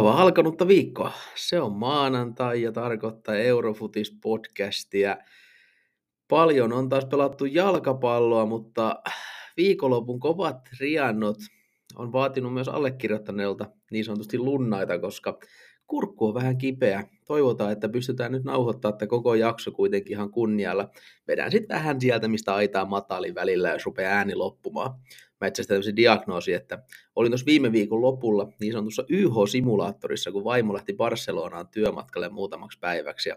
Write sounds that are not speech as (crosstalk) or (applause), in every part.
Mukavaa alkanutta viikkoa. Se on maanantai ja tarkoittaa Eurofutis podcastia. Paljon on taas pelattu jalkapalloa, mutta viikonlopun kovat riannot on vaatinut myös allekirjoittaneelta niin sanotusti lunnaita, koska kurkku on vähän kipeä. Toivotaan, että pystytään nyt nauhoittamaan että koko jakso kuitenkin ihan kunnialla. Vedän sitten vähän sieltä, mistä aitaa matalin välillä, jos rupeaa ääni loppumaan mä itse asiassa tämmöisen diagnoosi, että olin tuossa viime viikon lopulla niin sanotussa YH-simulaattorissa, kun vaimo lähti Barcelonaan työmatkalle muutamaksi päiväksi, ja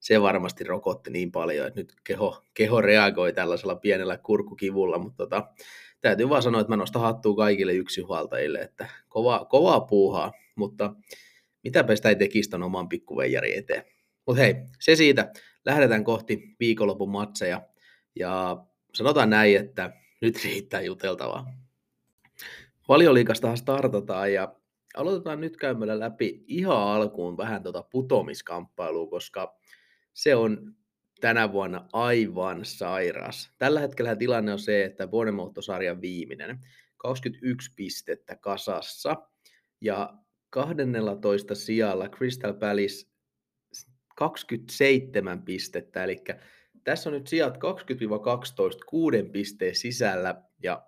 se varmasti rokotti niin paljon, että nyt keho, keho reagoi tällaisella pienellä kurkukivulla, mutta tota, täytyy vaan sanoa, että mä nostan hattua kaikille yksinhuoltajille, että kova, kovaa puuhaa, mutta mitäpä sitä ei tekisi ton oman pikkuveijari eteen. Mutta hei, se siitä. Lähdetään kohti viikonlopun matseja. Ja sanotaan näin, että nyt riittää juteltavaa. Valioliikastahan startataan ja aloitetaan nyt käymällä läpi ihan alkuun vähän tuota putomiskamppailua, koska se on tänä vuonna aivan sairas. Tällä hetkellä tilanne on se, että Bournemouth viimeinen, 21 pistettä kasassa ja 12 sijalla Crystal Palace 27 pistettä, eli tässä on nyt sijat 20-12 kuuden pisteen sisällä ja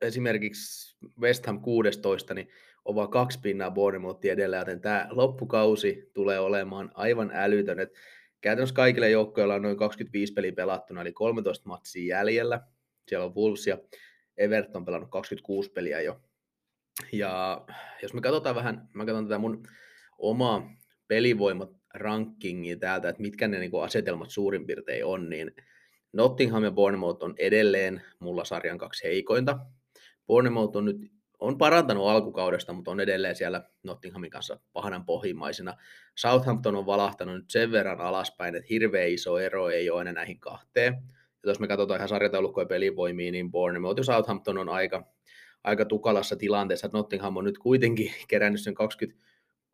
esimerkiksi West Ham 16, niin on vaan kaksi pinnaa Bournemouthin edellä, joten tämä loppukausi tulee olemaan aivan älytön. Et käytännössä kaikille joukkoilla on noin 25 peliä pelattuna, eli 13 matsia jäljellä. Siellä on Wolves ja Everton pelannut 26 peliä jo. Ja jos me katsotaan vähän, mä katson tätä mun omaa pelivoimat rankingia täältä, että mitkä ne niin asetelmat suurin piirtein on, niin Nottingham ja Bournemouth on edelleen mulla sarjan kaksi heikointa. Bournemouth on nyt on parantanut alkukaudesta, mutta on edelleen siellä Nottinghamin kanssa pahanan pohjimmaisena. Southampton on valahtanut nyt sen verran alaspäin, että hirveän iso ero ei ole enää näihin kahteen. Ja jos me katsotaan ihan sarjataulukkoja pelivoimia, niin Bournemouth ja Southampton on aika, aika tukalassa tilanteessa. Nottingham on nyt kuitenkin (laughs) kerännyt sen 20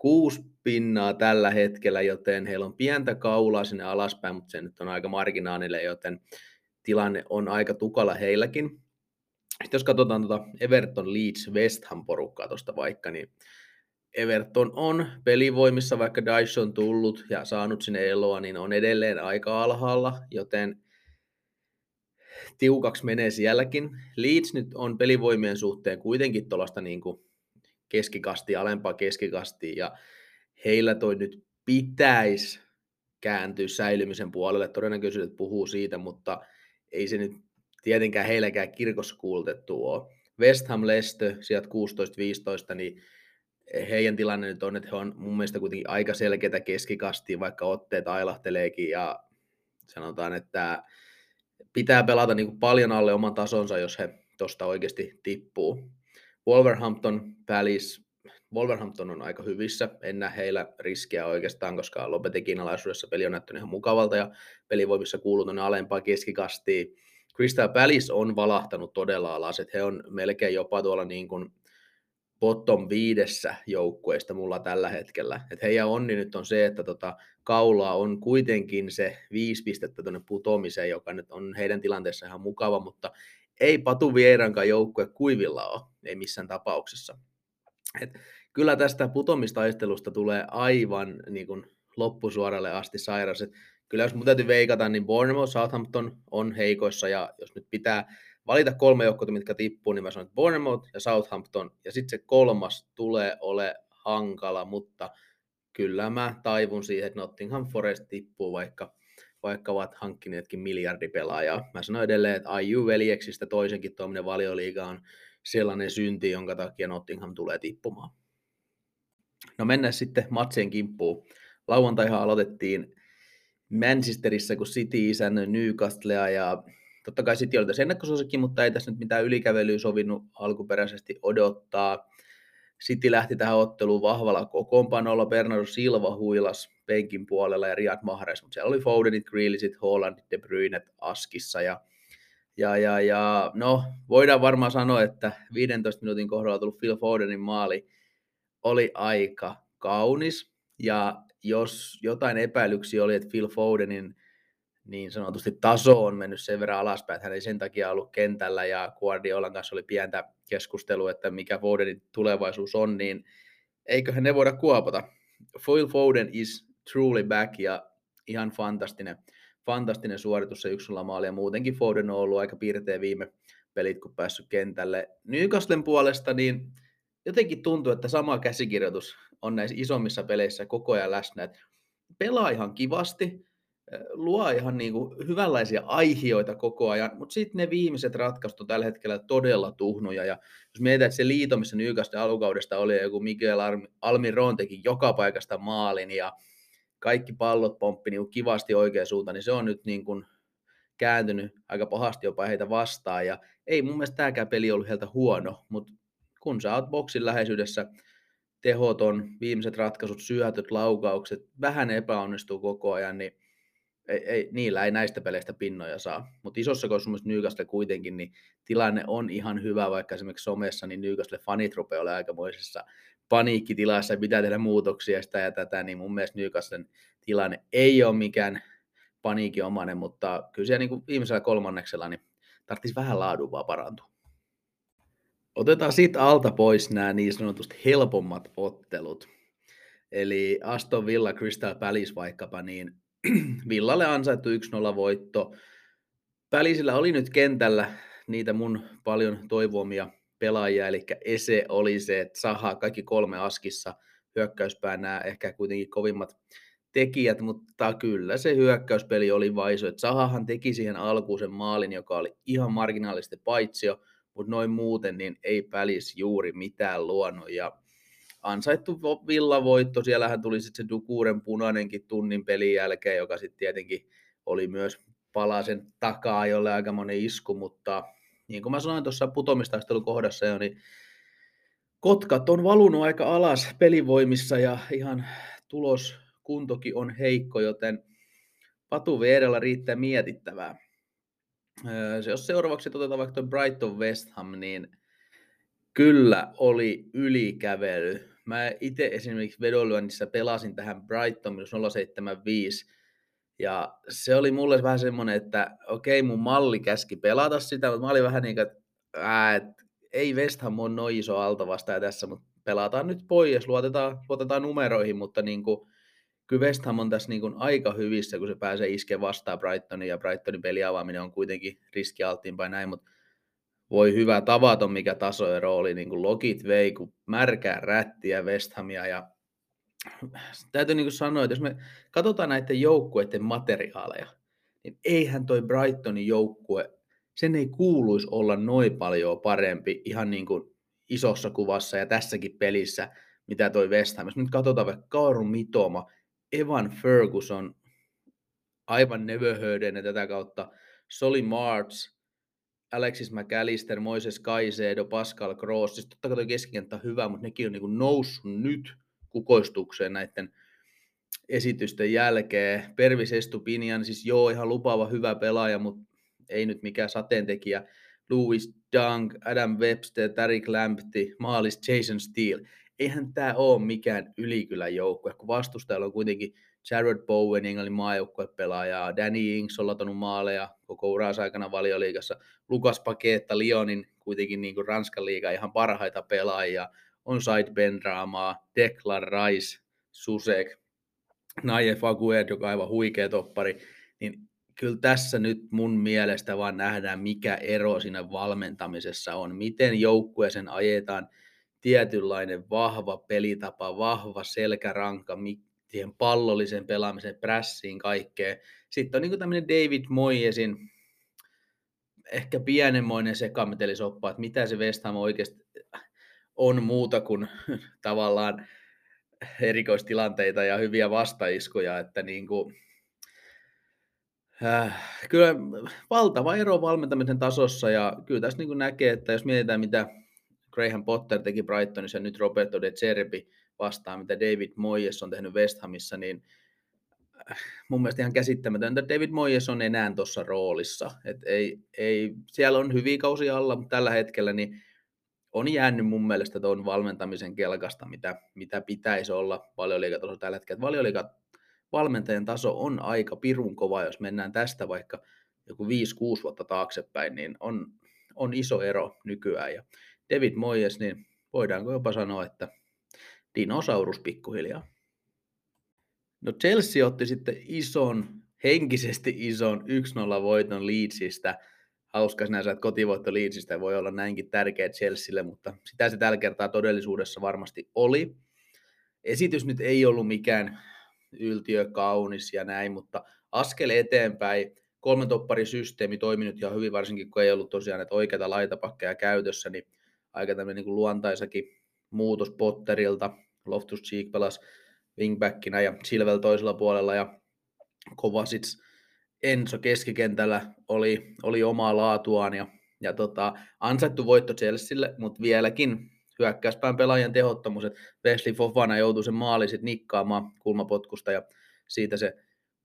kuusi pinnaa tällä hetkellä, joten heillä on pientä kaulaa sinne alaspäin, mutta se nyt on aika marginaanille, joten tilanne on aika tukala heilläkin. Sitten jos katsotaan tuota Everton, Leeds, West Ham porukkaa tuosta vaikka, niin Everton on pelivoimissa, vaikka Dyson on tullut ja saanut sinne eloa, niin on edelleen aika alhaalla, joten tiukaksi menee sielläkin. Leeds nyt on pelivoimien suhteen kuitenkin tuollaista niin kuin keskikastia, alempaa keskikastia, ja heillä toi nyt pitäisi kääntyä säilymisen puolelle. Todennäköisyydet puhuu siitä, mutta ei se nyt tietenkään heilläkään kirkossa kuultettu ole. West Ham Lestö, sieltä 16-15, niin heidän tilanne nyt on, että he on mun mielestä kuitenkin aika selkeitä keskikastia, vaikka otteet ailahteleekin ja sanotaan, että pitää pelata niin kuin paljon alle oman tasonsa, jos he tuosta oikeasti tippuu. Wolverhampton välis, Wolverhampton on aika hyvissä, en näe heillä riskiä oikeastaan, koska Lopetekin alaisuudessa peli on näyttänyt ihan mukavalta ja pelivoimissa kuuluu tuonne alempaa keskikastiin. Crystal Palace on valahtanut todella alas, että he on melkein jopa tuolla niin kuin bottom viidessä joukkueista mulla tällä hetkellä. Et heidän onni nyt on se, että tota, kaulaa on kuitenkin se viisi pistettä tuonne putoamiseen, joka nyt on heidän tilanteessa ihan mukava, mutta ei Patu Vieirankaan joukkue kuivilla ole, ei missään tapauksessa. Et kyllä tästä putomistaistelusta tulee aivan niin kuin, loppusuoralle asti sairas. Et kyllä jos mun täytyy veikata, niin Bournemouth, Southampton on heikoissa, ja jos nyt pitää valita kolme joukkoa, mitkä tippuu, niin mä sanon, että Bournemouth ja Southampton, ja sitten se kolmas tulee ole hankala, mutta kyllä mä taivun siihen, että Nottingham Forest tippuu, vaikka vaikka ovat hankkineetkin miljardipelaajaa. Mä sanon edelleen, että IU-veljeksistä toisenkin tuommoinen valioliiga on sellainen synti, jonka takia Nottingham tulee tippumaan. No mennään sitten matsien kimppuun. Lauantaihan aloitettiin Manchesterissa, kun City isännöi Newcastlea ja totta kai City oli tässä ennakkosuosikki, mutta ei tässä nyt mitään ylikävelyä sovinnut alkuperäisesti odottaa. City lähti tähän otteluun vahvalla kokoonpanolla. Bernardo Silva huilas penkin puolella ja Riyad Mahrez, mutta siellä oli Fodenit, Grealishit, Hollandit, De Bruyne askissa ja ja, ja, ja no, voidaan varmaan sanoa, että 15 minuutin kohdalla tullut Phil Fodenin maali oli aika kaunis. Ja jos jotain epäilyksiä oli, että Phil Fodenin niin sanotusti taso on mennyt sen verran alaspäin, että hän ei sen takia ollut kentällä ja Guardiolan kanssa oli pientä keskustelua, että mikä Fodenin tulevaisuus on, niin eiköhän ne voida kuopata. Phil Foden is truly back ja ihan fantastinen, fantastinen suoritus se yksulla maali ja muutenkin Foden on ollut aika piirteä viime pelit, kun päässyt kentälle. Newcastlen puolesta niin jotenkin tuntuu, että sama käsikirjoitus on näissä isommissa peleissä koko ajan läsnä. Että pelaa ihan kivasti, luo ihan niin kuin hyvänlaisia aihioita koko ajan, mutta sitten ne viimeiset ratkaisut on tällä hetkellä todella tuhnuja. Ja jos mietitään, että se liito, missä Newcastle alukaudesta oli, joku Miguel Almiron teki joka paikasta maalin ja kaikki pallot pomppi niin kivasti oikeaan suuntaan, niin se on nyt niin kuin kääntynyt aika pahasti jopa heitä vastaan. Ja ei mun mielestä tämäkään peli ollut heiltä huono, mutta kun sä oot boksin läheisyydessä, tehoton, viimeiset ratkaisut, syötöt, laukaukset, vähän epäonnistuu koko ajan, niin ei, ei, niillä ei näistä peleistä pinnoja saa. Mutta isossa kohdassa mun Newcastle kuitenkin, niin tilanne on ihan hyvä, vaikka esimerkiksi somessa, niin Newcastle fanit rupeaa olemaan aikamoisessa paniikkitilassa, pitää tehdä muutoksia sitä ja tätä, niin mun mielestä Newcastlen tilanne ei ole mikään paniikinomainen, mutta kyllä siellä niin viimeisellä kolmanneksella niin tarvitsisi vähän laadun vaan parantua. Otetaan siitä alta pois nämä niin sanotusti helpommat ottelut. Eli Aston Villa Crystal Palace vaikkapa, niin (clears throat) Villalle ansaittu 1-0 voitto. Pälisillä oli nyt kentällä niitä mun paljon toivomia pelaajia, eli Ese oli se, että Saha kaikki kolme askissa hyökkäyspään nämä ehkä kuitenkin kovimmat tekijät, mutta kyllä se hyökkäyspeli oli vaisu. Että Sahahan teki siihen alkuun sen maalin, joka oli ihan marginaalisesti paitsio, mutta noin muuten niin ei pälis juuri mitään luonut. Ja ansaittu villavoitto, siellähän tuli sitten se Dukuren punainenkin tunnin pelin jälkeen, joka sitten tietenkin oli myös palasen takaa, jolle aika moni isku, mutta niin kuin mä sanoin tuossa putomistaistelukohdassa jo, niin Kotkat on valunut aika alas pelivoimissa ja ihan tulos kuntokin on heikko, joten Patu edellä riittää mietittävää. Se, jos seuraavaksi otetaan vaikka Brighton West Ham, niin kyllä oli ylikävely. Mä itse esimerkiksi vedonlyönnissä pelasin tähän Brighton 075, ja se oli mulle vähän semmoinen, että okei, mun malli käski pelata sitä, mutta mä olin vähän niin kuin, että ää, et, ei West Ham on noin iso altavastaaja tässä, mutta pelataan nyt pois, luotetaan, luotetaan numeroihin, mutta niin kuin, kyllä West Ham on tässä niin kuin aika hyvissä, kun se pääsee iskeä vastaan Brightonin, ja Brightonin peliavaaminen on kuitenkin riskialttiimpaa näin, mutta voi hyvä tavaton, mikä tasoero oli, niin kuin Lokit vei, kun märkää rättiä West Hamia, ja täytyy niin kuin sanoa, että jos me katsotaan näiden joukkueiden materiaaleja, niin eihän toi Brightonin joukkue, sen ei kuuluisi olla noin paljon parempi ihan niin kuin isossa kuvassa ja tässäkin pelissä, mitä toi West Ham. Jos nyt katsotaan vaikka Kaarun Mitoma, Evan Ferguson, aivan Neverhearden ja tätä kautta Soli March, Alexis McAllister, Moises Kaisedo, Pascal Gross, siis totta kai tuo keskikenttä on hyvä, mutta nekin on niin noussut nyt kukoistukseen näiden esitysten jälkeen. Pervis Estupinian, siis joo, ihan lupaava hyvä pelaaja, mutta ei nyt mikään sateentekijä. Louis Dunk, Adam Webster, Tarik Lampti, maalis Jason Steele. Eihän tämä ole mikään ylikylän joukkue, kun vastustajalla on kuitenkin Jared Bowen, Englannin maajoukkuepelaaja, Danny Ings on latanut maaleja koko uransa aikana valioliigassa, Lukas Paketta, Lyonin kuitenkin niin kuin Ranskan liiga ihan parhaita pelaajia, on Side Bendramaa, Declan Rice, Susek, Naif Agued, joka on aivan huikea toppari, niin kyllä tässä nyt mun mielestä vaan nähdään, mikä ero siinä valmentamisessa on, miten joukkueeseen ajetaan tietynlainen vahva pelitapa, vahva selkäranka, siihen pallollisen pelaamisen, prässiin, kaikkeen. Sitten on niin tämmöinen David Moyesin ehkä pienenmoinen sekametelisoppa, että mitä se West Ham oikeasti on muuta kuin (laughs) tavallaan erikoistilanteita ja hyviä vastaiskuja, että niin kuin, äh, kyllä valtava ero valmentamisen tasossa ja kyllä tässä niin kuin näkee, että jos mietitään mitä Graham Potter teki Brightonissa ja nyt Roberto De Cerbi vastaan, mitä David Moyes on tehnyt West Hamissa, niin äh, mun mielestä ihan käsittämätöntä. David Moyes on enää tuossa roolissa. Et ei, ei, siellä on hyviä kausia alla, mutta tällä hetkellä niin on jäänyt mun mielestä tuon valmentamisen kelkasta, mitä, mitä pitäisi olla valioliikatasolla tällä hetkellä. Valioliikat valmentajan taso on aika pirun kova, jos mennään tästä vaikka joku 5-6 vuotta taaksepäin, niin on, on iso ero nykyään. Ja David Moyes, niin voidaanko jopa sanoa, että dinosaurus pikkuhiljaa. No Chelsea otti sitten ison, henkisesti ison 1-0 voiton Leedsistä. Hauska sinänsä, että kotivoitto Leedsistä voi olla näinkin tärkeä Chelsealle, mutta sitä se tällä kertaa todellisuudessa varmasti oli. Esitys nyt ei ollut mikään yltiö kaunis ja näin, mutta askel eteenpäin. Kolmen systeemi toiminut ihan hyvin, varsinkin kun ei ollut tosiaan näitä oikeita laitapakkeja käytössä, niin aika tämmöinen niin luontaisakin muutos Potterilta. Loftus Cheek pelasi wingbackinä ja Silvel toisella puolella ja Kovacic Enso keskikentällä oli, oli omaa laatuaan ja, ja tota, ansaittu voitto Chelsealle, mutta vieläkin hyökkäyspään pelaajan tehottomuus, että Wesley Fofana joutui sen maali sitten nikkaamaan kulmapotkusta ja siitä se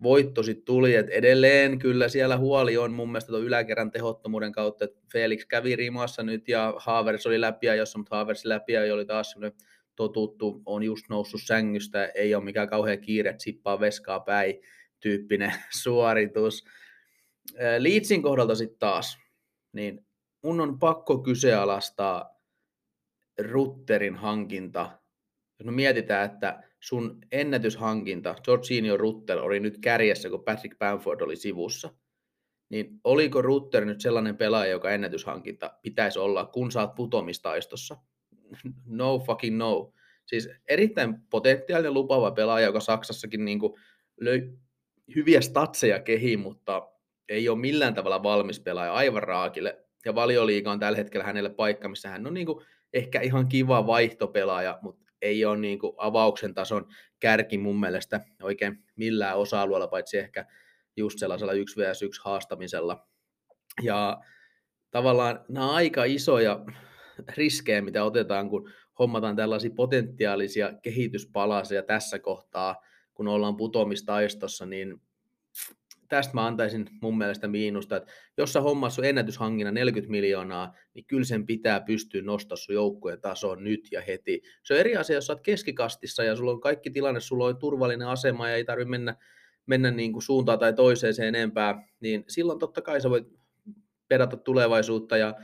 voitto sitten tuli, että edelleen kyllä siellä huoli on mun mielestä tuon yläkerän tehottomuuden kautta, että Felix kävi rimassa nyt ja Haavers oli jossa, mutta Haavers läpi oli taas semmoinen totuttu, on just noussut sängystä, ei ole mikään kauhean kiire, sippaa veskaa päin tyyppinen (laughs) suoritus. Liitsin kohdalta sitten taas, niin mun on pakko kyseenalaistaa Rutterin hankinta. Jos me mietitään, että sun ennätyshankinta, Jorginho Rutter, oli nyt kärjessä, kun Patrick Bamford oli sivussa, niin oliko Rutter nyt sellainen pelaaja, joka ennätyshankinta pitäisi olla, kun saat putomistaistossa? (laughs) No fucking no. Siis erittäin potentiaalinen lupaava pelaaja, joka Saksassakin niin kuin löi hyviä statseja kehiin, mutta ei ole millään tavalla valmis pelaaja aivan raakille. Ja valioliiga on tällä hetkellä hänelle paikka, missä hän on niin kuin ehkä ihan kiva vaihtopelaaja, mutta ei ole niin kuin avauksen tason kärki mun mielestä oikein millään osa-alueella, paitsi ehkä just sellaisella 1 vs 1 haastamisella. Ja tavallaan nämä aika isoja riskejä, mitä otetaan, kun hommataan tällaisia potentiaalisia kehityspalasia tässä kohtaa, kun ollaan putomistaistossa, niin tästä mä antaisin mun mielestä miinusta, että jos sä sun ennätyshangina 40 miljoonaa, niin kyllä sen pitää pystyä nostamaan sun joukkueen tasoon nyt ja heti. Se on eri asia, jos sä oot keskikastissa ja sulla on kaikki tilanne, sulla on turvallinen asema ja ei tarvitse mennä, mennä niin kuin suuntaan tai toiseen sen enempää, niin silloin totta kai sä voit pedata tulevaisuutta ja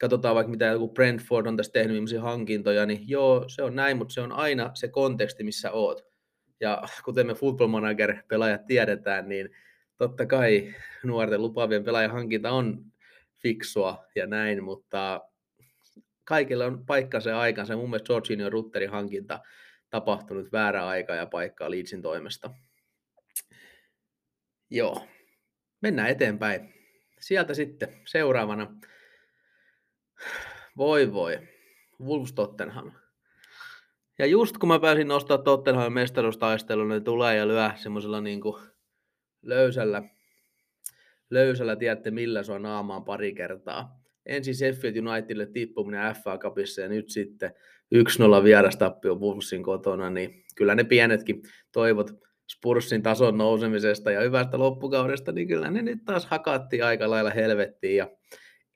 katsotaan vaikka mitä joku Brentford on tässä tehnyt hankintoja, niin joo, se on näin, mutta se on aina se konteksti, missä oot. Ja kuten me football manager pelaajat tiedetään, niin totta kai nuorten lupaavien pelaajien hankinta on fiksua ja näin, mutta kaikilla on paikkansa ja aikansa. Mun mielestä Jorginho Rutterin hankinta tapahtunut väärä aika ja paikkaa Leedsin toimesta. Joo, mennään eteenpäin. Sieltä sitten seuraavana, voi voi, Wolves Tottenham. Ja just kun mä pääsin nostaa Tottenhamin mestaruustaistelun, niin tulee ja lyö semmoisella niin löysällä, löysällä tiedätte millä on naamaan pari kertaa. Ensin Sheffield Unitedille tippuminen FA Cupissa ja nyt sitten 1-0 vierastappio Wolvesin kotona, niin kyllä ne pienetkin toivot Spursin tason nousemisesta ja hyvästä loppukaudesta, niin kyllä ne nyt taas hakattiin aika lailla helvettiin. Ja,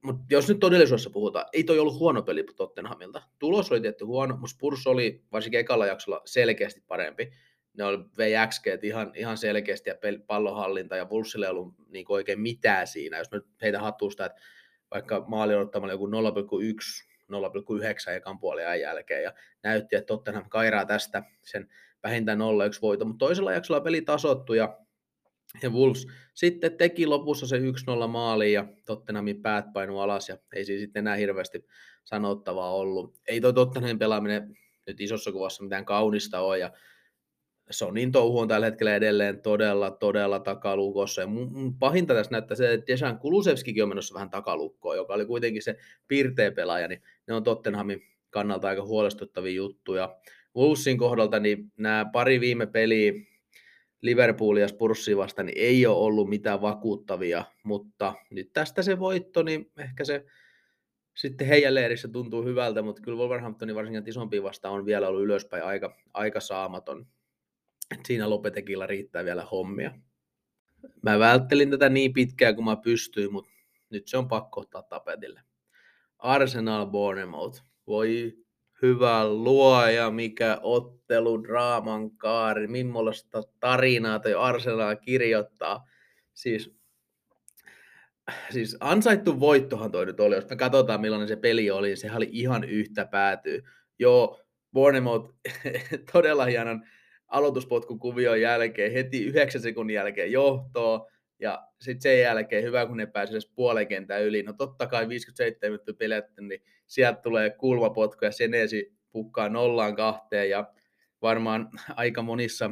mutta jos nyt todellisuudessa puhutaan, ei toi ollut huono peli Tottenhamilta. Tulos oli tietty huono, mutta Spurs oli varsinkin ekalla jaksolla selkeästi parempi ne oli, vei XG ihan, ihan selkeästi ja pallonhallinta ja Vulssille ei ollut niin oikein mitään siinä. Jos me heitä hattuusta, että vaikka maali on ottamalla joku 0,1, 0,9 ekan puolen jälkeen ja näytti, että Tottenham kairaa tästä sen vähintään 0-1 voito, mutta toisella jaksolla peli tasottu ja, ja Wolves sitten teki lopussa se 1-0 maali ja Tottenhamin päät painu alas ja ei siis sitten enää hirveästi sanottavaa ollut. Ei toi Tottenhamin pelaaminen nyt isossa kuvassa mitään kaunista ole ja Sonin touhu on tällä hetkellä edelleen todella, todella takalukossa. Ja mun pahinta tässä näyttää se, että Dejan Kulusevskikin on menossa vähän takalukkoon, joka oli kuitenkin se piirteä pelaaja, niin ne on Tottenhamin kannalta aika huolestuttavia juttuja. Wolvesin kohdalta niin nämä pari viime peliä Liverpoolia ja Spursia vastaan niin ei ole ollut mitään vakuuttavia, mutta nyt tästä se voitto, niin ehkä se sitten heidän leirissä tuntuu hyvältä, mutta kyllä Wolverhamptonin varsinkin isompi vasta on vielä ollut ylöspäin aika, aika saamaton siinä Lopetekilla riittää vielä hommia. Mä välttelin tätä niin pitkään kuin mä pystyin, mutta nyt se on pakko ottaa tapetille. Arsenal Bournemouth. Voi hyvä luoja, mikä ottelu, draaman kaari, millaista tarinaa toi Arsenal kirjoittaa. Siis, siis ansaittu voittohan toi nyt oli, jos me katsotaan millainen se peli oli, sehän oli ihan yhtä päätyy. Joo, Bournemouth (laughs) todella hienon aloituspotkun kuvion jälkeen heti 9 sekunnin jälkeen johtoa, ja sitten sen jälkeen hyvä, kun ne pääsivät edes puolen kentän yli. No totta kai 57 minuuttia pelätty, niin sieltä tulee kulmapotku ja Senesi pukkaa nollaan kahteen ja varmaan aika monissa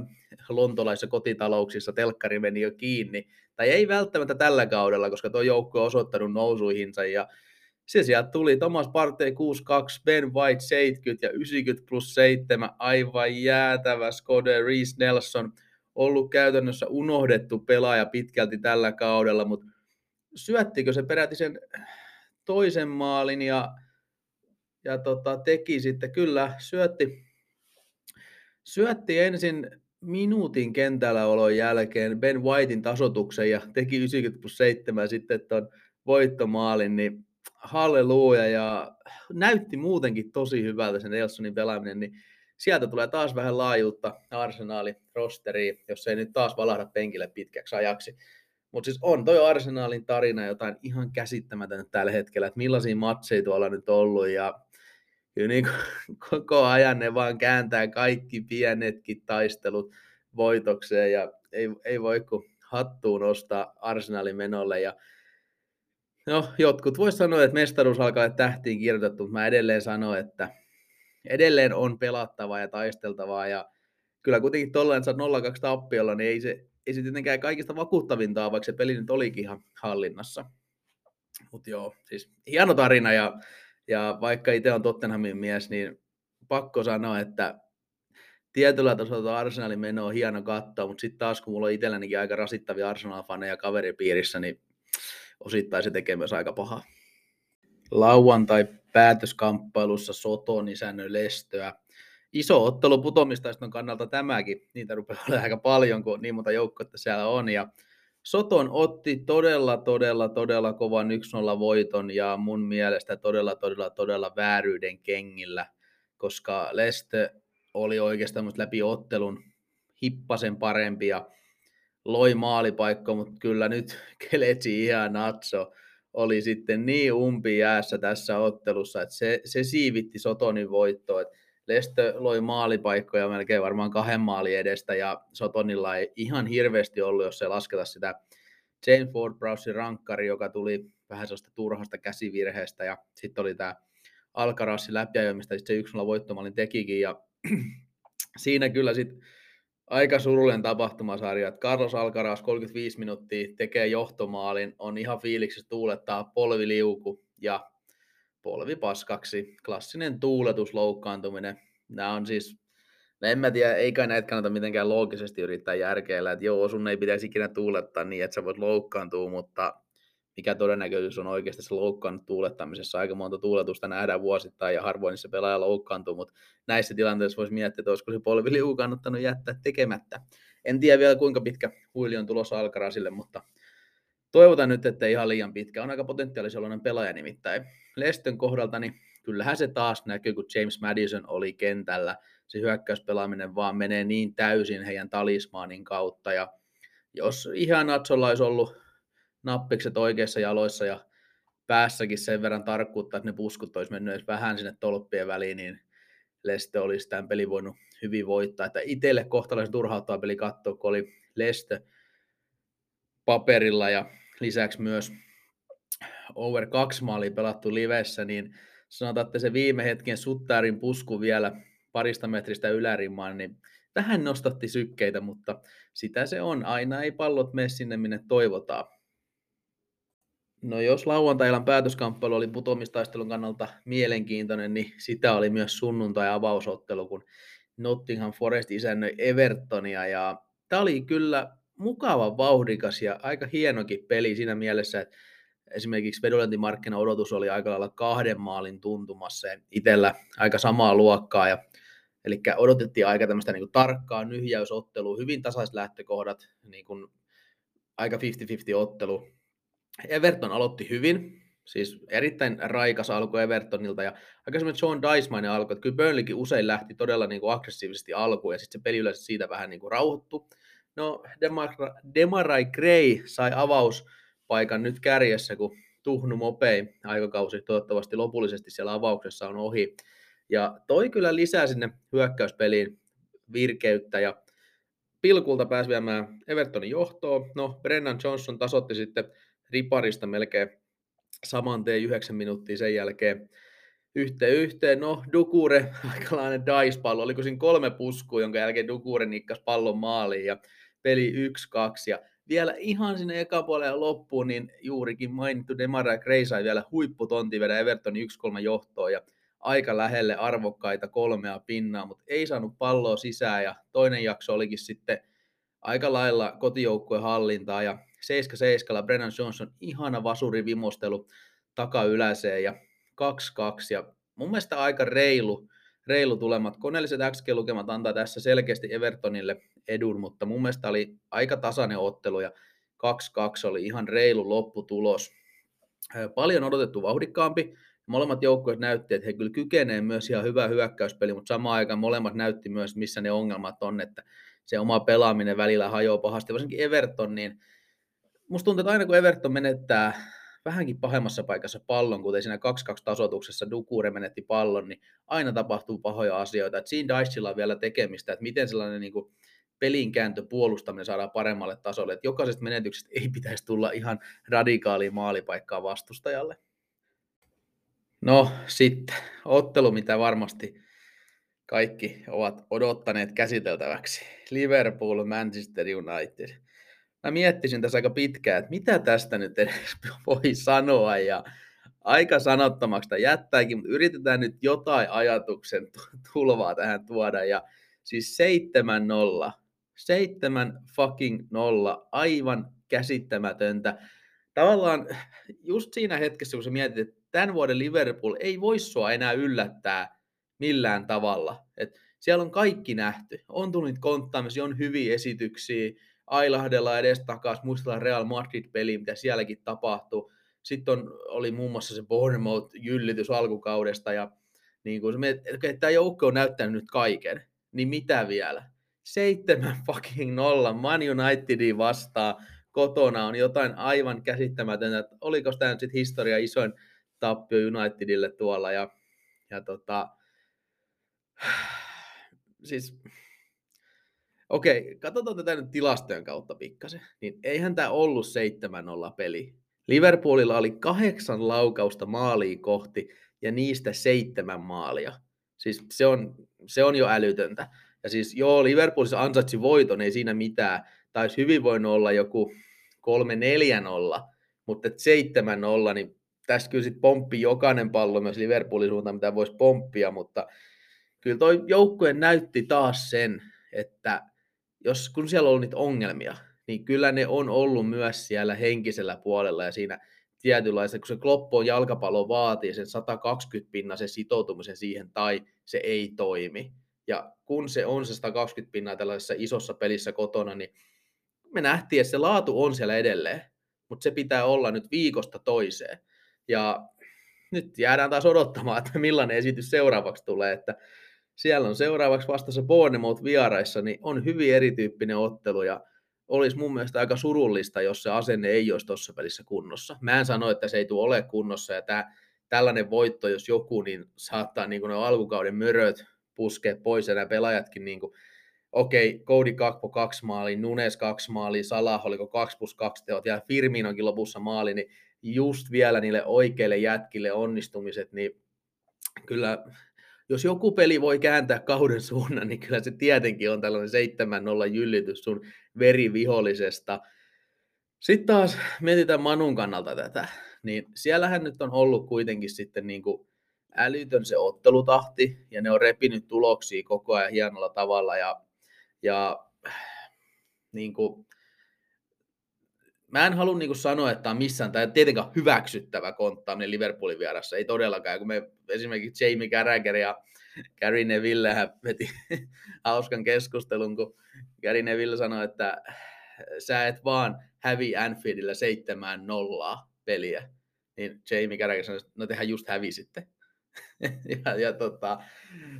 lontolaisissa kotitalouksissa telkkari meni jo kiinni. Tai ei välttämättä tällä kaudella, koska tuo joukko on osoittanut nousuihinsa ja se sieltä tuli Thomas Partey 62, Ben White 70 ja 90 plus 7, aivan jäätävä Skode, Reese Nelson, ollut käytännössä unohdettu pelaaja pitkälti tällä kaudella, mutta syöttikö se peräti sen toisen maalin ja, ja tota, teki sitten, kyllä syötti, syötti ensin minuutin kentällä olon jälkeen Ben Whitein tasotuksen ja teki 90 plus 7 sitten tuon voittomaalin, niin halleluja ja näytti muutenkin tosi hyvältä sen Nelsonin pelaaminen, niin sieltä tulee taas vähän laajuutta arsenaali rosteriin, jos ei nyt taas valahda penkille pitkäksi ajaksi. Mutta siis on toi Arsenaalin tarina jotain ihan käsittämätöntä tällä hetkellä, että millaisia matseja tuolla nyt ollut ja kyllä niin (laughs) koko ajan ne vaan kääntää kaikki pienetkin taistelut voitokseen ja ei, ei voi kuin hattuun nostaa Arsenalin menolle ja No, jotkut vois sanoa, että mestaruus alkaa tähtiin kirjoitettu, mutta mä edelleen sanon, että edelleen on pelattavaa ja taisteltavaa ja kyllä kuitenkin tolleen, että sä 0-2 tappiolla, niin ei se, ei se tietenkään kaikista vakuuttavintaa, vaikka se peli nyt olikin ihan hallinnassa. Mutta joo, siis hieno tarina ja, ja vaikka itse on Tottenhamin mies, niin pakko sanoa, että tietyllä tasolla Arsenalin meno on hieno katsoa, mutta sitten taas kun mulla on itsellänikin aika rasittavia Arsenal-faneja kaveripiirissä, niin osittain se tekee myös aika pahaa. Lauantai päätöskamppailussa Soton isännöi Lestöä. Iso ottelu putomistaiston kannalta tämäkin. Niitä rupeaa olemaan aika paljon, kun niin monta joukkoa siellä on. Ja Soton otti todella, todella, todella kovan 1-0 voiton ja mun mielestä todella, todella, todella vääryyden kengillä, koska Leste oli oikeastaan läpi ottelun hippasen parempi ja loi maalipaikka, mutta kyllä nyt (laughs) Keletsi ihan natso oli sitten niin umpi jäässä tässä ottelussa, että se, se siivitti Sotonin voittoa. Lestö loi maalipaikkoja melkein varmaan kahden maali edestä ja Sotonilla ei ihan hirveästi ollut, jos se lasketa sitä Jane Ford Browsin rankkari, joka tuli vähän sellaista turhasta käsivirheestä ja sitten oli tämä Alcarazin läpiajo, mistä sitten se yksi voittomaalin tekikin ja (clears throat) siinä kyllä sitten aika surullinen tapahtumasarja. Carlos Alcaraz 35 minuuttia tekee johtomaalin, on ihan fiiliksessä tuulettaa polvi liuku ja polvi paskaksi. Klassinen tuuletus, loukkaantuminen. Nämä on siis, no en mä tiedä, eikä näitä kannata mitenkään loogisesti yrittää järkeillä, että joo, sun ei pitäisi ikinä tuulettaa niin, että sä voit loukkaantua, mutta mikä todennäköisyys on oikeasti se loukkaannut tuulettamisessa. Aika monta tuuletusta nähdään vuosittain ja harvoin se pelaaja loukkaantuu, mutta näissä tilanteissa voisi miettiä, että olisiko se polviliu kannattanut jättää tekemättä. En tiedä vielä kuinka pitkä huili on tulossa Alcarazille, mutta toivotan nyt, että ei ihan liian pitkä. On aika potentiaalisen pelaaja nimittäin. Lestön kohdalta, niin kyllähän se taas näkyy, kun James Madison oli kentällä. Se hyökkäyspelaaminen vaan menee niin täysin heidän talismaanin kautta. Ja jos ihan Atsolla olisi ollut nappikset oikeissa jaloissa ja päässäkin sen verran tarkkuutta, että ne puskut olisi mennyt edes vähän sinne tolppien väliin, niin Leste olisi tämän pelin voinut hyvin voittaa. Että itselle kohtalaisen turhauttava peli katsoa, kun oli Leste paperilla ja lisäksi myös over kaksi maalia pelattu livessä, niin sanotaan, että se viime hetken suttarin pusku vielä parista metristä ylärimaan, niin vähän nostatti sykkeitä, mutta sitä se on. Aina ei pallot mene sinne, minne toivotaan. No jos lauantai päätöskamppailu oli putomistaistelun kannalta mielenkiintoinen, niin sitä oli myös sunnuntai-avausottelu, kun Nottingham Forest isännöi Evertonia. Ja tämä oli kyllä mukava, vauhdikas ja aika hienokin peli siinä mielessä, että esimerkiksi vedolentimarkkina odotus oli aika lailla kahden maalin tuntumassa ja itsellä aika samaa luokkaa. Ja, eli odotettiin aika tämmöistä niin tarkkaa nyhjäysottelua, hyvin tasaiset lähtökohdat, niin kuin aika 50-50 ottelu, Everton aloitti hyvin, siis erittäin raikas alku Evertonilta ja aikaisemmin John Dicemainen alkoi, että kyllä Burnleykin usein lähti todella niin kuin aggressiivisesti alkuun ja sitten se peli yleensä siitä vähän niin kuin rauhoittu. No Demar, Demarai Gray sai avauspaikan nyt kärjessä, kun Tuhnu Mopei aikakausi toivottavasti lopullisesti siellä avauksessa on ohi. Ja toi kyllä lisää sinne hyökkäyspeliin virkeyttä ja pilkulta pääsi viemään Evertonin johtoon. No, Brennan Johnson tasotti sitten riparista melkein saman tien yhdeksän minuuttia sen jälkeen yhteen yhteen. No, Dukure, (laughs) aikalainen dice-pallo, oliko siinä kolme puskua, jonka jälkeen Dukure nikkasi pallon maaliin ja peli 1-2. Ja vielä ihan sinne ekapuolelle loppuun, niin juurikin mainittu Demara Gray sai vielä huipputonti vedä Evertonin 1-3 johtoon ja aika lähelle arvokkaita kolmea pinnaa, mutta ei saanut palloa sisään ja toinen jakso olikin sitten aika lailla kotijoukkueen hallintaa ja 7-7 Brennan Johnson ihana vasuri vimostelu takayläseen ja 2-2 ja mun mielestä aika reilu, reilu tulemat. Koneelliset XG-lukemat antaa tässä selkeästi Evertonille edun, mutta mun mielestä oli aika tasainen ottelu ja 2-2 oli ihan reilu lopputulos. Paljon odotettu vauhdikkaampi. Molemmat joukkueet näytti, että he kyllä kykenevät myös ihan hyvää hyökkäyspeli, mutta samaan aikaan molemmat näytti myös, missä ne ongelmat on, että se oma pelaaminen välillä hajoaa pahasti, varsinkin Everton, niin musta tuntuu, että aina kun Everton menettää vähänkin pahemmassa paikassa pallon, kuten siinä 2-2 tasotuksessa Dukure menetti pallon, niin aina tapahtuu pahoja asioita. Että siinä Dicella on vielä tekemistä, että miten sellainen niin pelinkääntö puolustaminen saadaan paremmalle tasolle. Että jokaisesta menetyksestä ei pitäisi tulla ihan radikaalia maalipaikkaa vastustajalle. No sitten, ottelu, mitä varmasti kaikki ovat odottaneet käsiteltäväksi. Liverpool, Manchester United mä miettisin tässä aika pitkään, että mitä tästä nyt edes (laughs) voi sanoa ja aika sanottomaksi jättääkin, mutta yritetään nyt jotain ajatuksen tulvaa tähän tuoda ja siis 7-0, 7 fucking 0, aivan käsittämätöntä. Tavallaan just siinä hetkessä, kun sä mietit, että tämän vuoden Liverpool ei voi sua enää yllättää millään tavalla. Et siellä on kaikki nähty. On tullut konttaamisia, on hyviä esityksiä, ailahdella edes takaisin, muistellaan Real Madrid-peli, mitä sielläkin tapahtui. Sitten on, oli muun muassa se Bournemouth-jyllitys alkukaudesta, ja niin kun se, että tämä joukko on näyttänyt nyt kaiken, niin mitä vielä? 7 (laughs) fucking nolla Man Unitedin vastaan kotona on jotain aivan käsittämätöntä. Että oliko tämä nyt sitten historia isoin tappio Unitedille tuolla, ja, ja tota, (sighs) siis Okei, katsotaan tätä nyt tilastojen kautta pikkasen. Niin eihän tämä ollut 7-0 peli. Liverpoolilla oli kahdeksan laukausta maaliin kohti ja niistä seitsemän maalia. Siis se on, se on jo älytöntä. Ja siis joo, Liverpoolissa ansaitsi voiton, ei siinä mitään. Taisi hyvin voinut olla joku 3-4-0, mutta 7-0, niin tästä kyllä sitten pomppi jokainen pallo myös Liverpoolin suuntaan, mitä voisi pomppia, mutta kyllä toi joukkue näytti taas sen, että jos, kun siellä on ollut niitä ongelmia, niin kyllä ne on ollut myös siellä henkisellä puolella ja siinä tietynlaista, kun se kloppo jalkapallo vaatii sen 120 pinnan sen sitoutumisen siihen tai se ei toimi. Ja kun se on se 120 pinnaa tällaisessa isossa pelissä kotona, niin me nähtiin, että se laatu on siellä edelleen, mutta se pitää olla nyt viikosta toiseen. Ja nyt jäädään taas odottamaan, että millainen esitys seuraavaksi tulee, että siellä on seuraavaksi vastassa Bournemouth vieraissa, niin on hyvin erityyppinen ottelu ja olisi mun mielestä aika surullista, jos se asenne ei olisi tuossa pelissä kunnossa. Mä en sano, että se ei tule ole kunnossa ja tää, tällainen voitto, jos joku, niin saattaa niin kuin ne alkukauden möröt puskea pois ja nämä pelaajatkin niin kuin, okei, Cody Kakpo kaksi maali, Nunes kaksi maali, Salah oliko 2 plus 2 teot ja Firminonkin lopussa maali, niin just vielä niille oikeille jätkille onnistumiset, niin kyllä jos joku peli voi kääntää kauden suunnan, niin kyllä se tietenkin on tällainen 7-0 jyllitys sun verivihollisesta. Sitten taas mietitään Manun kannalta tätä, niin siellähän nyt on ollut kuitenkin sitten niin kuin älytön se ottelutahti, ja ne on repinyt tuloksia koko ajan hienolla tavalla, ja, ja niin kuin, mä en halua niin sanoa, että on missään, tai tietenkään hyväksyttävä konttaaminen Liverpoolin vieressä, ei todellakaan, kun me esimerkiksi Jamie Carragher ja Gary Neville veti (laughs) hauskan keskustelun, kun Gary Neville sanoi, että sä et vaan hävi Anfieldillä seitsemään nollaa peliä. Niin Jamie Carragher sanoi, että no tehän just hävisitte. (laughs) ja, ja tota,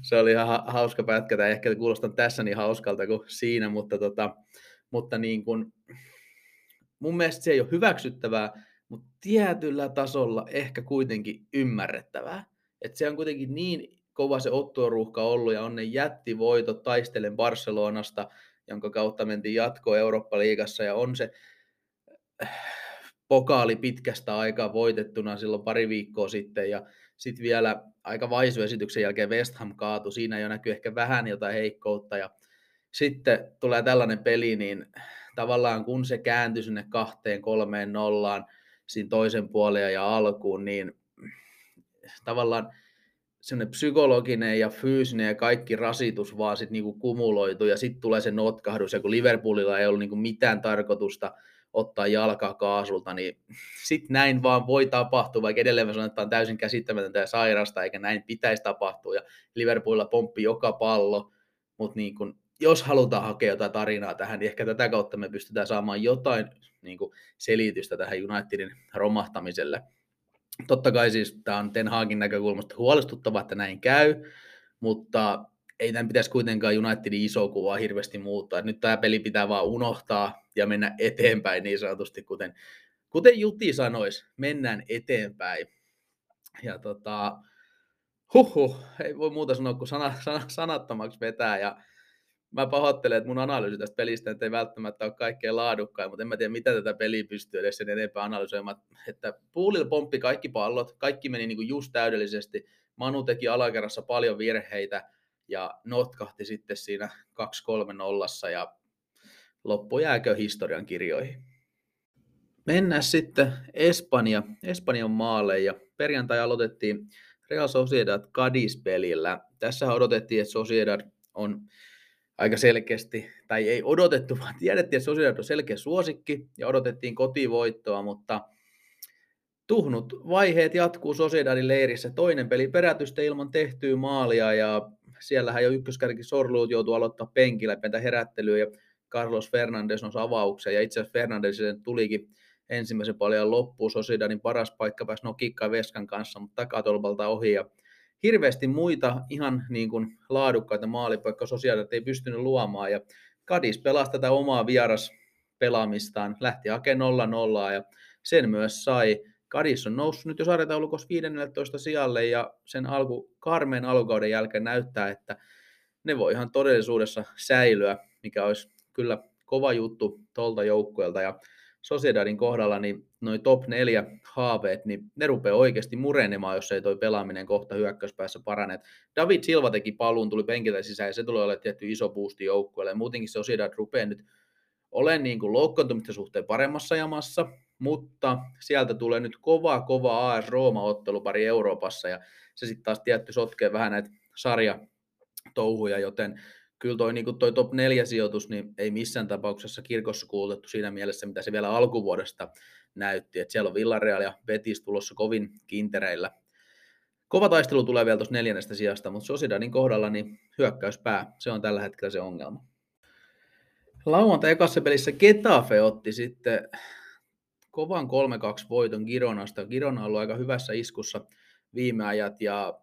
se oli ihan hauska pätkä, tai ehkä kuulostan tässä niin hauskalta kuin siinä, mutta, tota, mutta niin kuin, mun mielestä se ei ole hyväksyttävää, mutta tietyllä tasolla ehkä kuitenkin ymmärrettävää. Että se on kuitenkin niin kova se ottoruuhka ollut ja on ne jättivoitot taistelen Barcelonasta, jonka kautta mentiin jatkoon Eurooppa-liigassa ja on se pokaali pitkästä aikaa voitettuna silloin pari viikkoa sitten ja sitten vielä aika vaisuesityksen jälkeen West Ham kaatui, siinä jo näkyy ehkä vähän jotain heikkoutta ja sitten tulee tällainen peli, niin tavallaan kun se kääntyi sinne kahteen, kolmeen nollaan siinä toisen puolen ja alkuun, niin tavallaan semmoinen psykologinen ja fyysinen ja kaikki rasitus vaan sitten niinku kumuloitu ja sitten tulee se notkahdus ja kun Liverpoolilla ei ollut niinku mitään tarkoitusta ottaa jalkaa kaasulta, niin sitten näin vaan voi tapahtua, vaikka edelleen me sanotaan, että on täysin käsittämätöntä ja sairasta, eikä näin pitäisi tapahtua, ja Liverpoolilla pomppi joka pallo, mutta niin jos halutaan hakea jotain tarinaa tähän, niin ehkä tätä kautta me pystytään saamaan jotain niin kuin selitystä tähän Unitedin romahtamiselle. Totta kai siis tämä on Ten Hagin näkökulmasta huolestuttava, että näin käy, mutta ei tämän pitäisi kuitenkaan Unitedin iso kuvaa hirveästi muuttaa. Nyt tämä peli pitää vaan unohtaa ja mennä eteenpäin niin sanotusti, kuten, kuten Juti sanoisi, mennään eteenpäin. Ja tota, huhhuh, ei voi muuta sanoa kuin sana, sana, sanattomaksi vetää. Ja mä pahoittelen, että mun analyysi tästä pelistä ei välttämättä ole kaikkein laadukkain, mutta en mä tiedä, mitä tätä peliä pystyy edes sen enempää analysoimaan. Että Puulilla pomppi kaikki pallot, kaikki meni niin kuin just täydellisesti. Manu teki alakerrassa paljon virheitä ja notkahti sitten siinä 2-3 nollassa ja loppu jääkö historian kirjoihin. Mennään sitten Espanja, Espanjan maalle ja perjantai aloitettiin Real Sociedad Cadiz-pelillä. Tässä odotettiin, että Sociedad on aika selkeästi, tai ei odotettu, vaan tiedettiin, että Sociedad on selkeä suosikki ja odotettiin kotivoittoa, mutta tuhnut vaiheet jatkuu Sociedadin leirissä. Toinen peli perätystä ilman tehtyä maalia ja siellähän jo ykköskärki Sorluut joutuu aloittaa penkillä, pentä herättelyä ja Carlos Fernandes on avauksen ja itse asiassa Fernandesille tulikin ensimmäisen paljon loppuun. Sociedadin paras paikka pääsi nokikkaan Veskan kanssa, mutta takatolpalta ohi ja hirveästi muita ihan niin kuin laadukkaita maalipaikkoja Sociedad ei pystynyt luomaan ja Kadis pelasi tätä omaa vieras pelaamistaan, lähti hakemaan 0-0 ja sen myös sai. Kadis on noussut nyt jo sarjataulukossa 15 sijalle ja sen alku, karmeen alkukauden jälkeen näyttää, että ne voi ihan todellisuudessa säilyä, mikä olisi kyllä kova juttu tuolta joukkueelta. Ja Sociedadin kohdalla niin noin top 4 haaveet, niin ne rupeaa oikeasti murenemaan, jos ei toi pelaaminen kohta hyökkäyspäässä parane. David Silva teki paluun, tuli penkiltä sisään ja se tulee olemaan tietty iso boosti joukkueelle. Muutenkin Sociedad rupeaa nyt olen niin kuin loukkaantumisten suhteen paremmassa jamassa, mutta sieltä tulee nyt kova, kova AS Rooma-ottelupari Euroopassa ja se sitten taas tietty sotkee vähän näitä sarjatouhuja, joten kyllä toi, niin toi top 4 sijoitus niin ei missään tapauksessa kirkossa kuulutettu siinä mielessä, mitä se vielä alkuvuodesta näytti. että siellä on Villarreal ja Betis tulossa kovin kintereillä. Kova taistelu tulee vielä tuossa neljännestä sijasta, mutta Sociedadin kohdalla niin hyökkäyspää, se on tällä hetkellä se ongelma. Lauantai ekassa pelissä Getafe otti sitten kovan 3-2 voiton Gironasta. Girona on ollut aika hyvässä iskussa viime ajat ja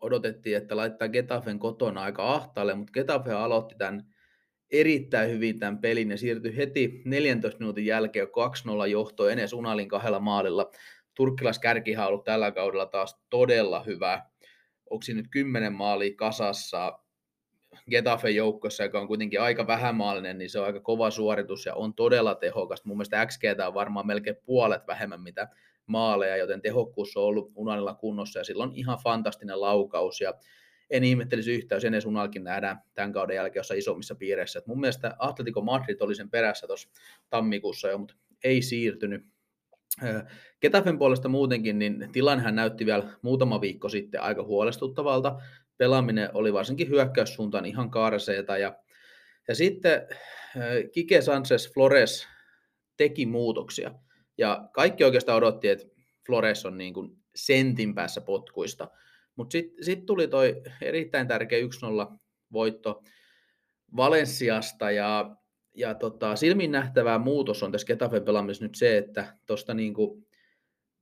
odotettiin, että laittaa Getafen kotona aika ahtaalle, mutta Getafe aloitti tämän erittäin hyvin tämän pelin ja siirtyi heti 14 minuutin jälkeen 2-0 johto Enes Unalin kahdella maalilla. Turkkilais kärkihän on ollut tällä kaudella taas todella hyvä. Onko nyt 10 maalia kasassa? Getafe joukkossa, joka on kuitenkin aika vähämaallinen, niin se on aika kova suoritus ja on todella tehokas. Mun mielestä XG on varmaan melkein puolet vähemmän, mitä maaleja, joten tehokkuus on ollut Unalilla kunnossa ja silloin ihan fantastinen laukaus ja en ihmettelisi yhtään, jos ennen Unalkin nähdään tämän kauden jälkeen jossain isommissa piireissä. Et mun mielestä Atletico Madrid oli sen perässä tuossa tammikuussa jo, mutta ei siirtynyt. Ketafen puolesta muutenkin, niin tilannehan näytti vielä muutama viikko sitten aika huolestuttavalta. Pelaaminen oli varsinkin hyökkäyssuuntaan ihan kaarseeta ja, ja sitten Kike Sanchez Flores teki muutoksia. Ja kaikki oikeastaan odotti, että Flores on niin kuin sentin päässä potkuista. Mutta sitten sit tuli toi erittäin tärkeä 1-0 voitto Valensiasta ja, ja tota, silmin nähtävää muutos on tässä Getafen pelaamisessa nyt se, että tuosta niin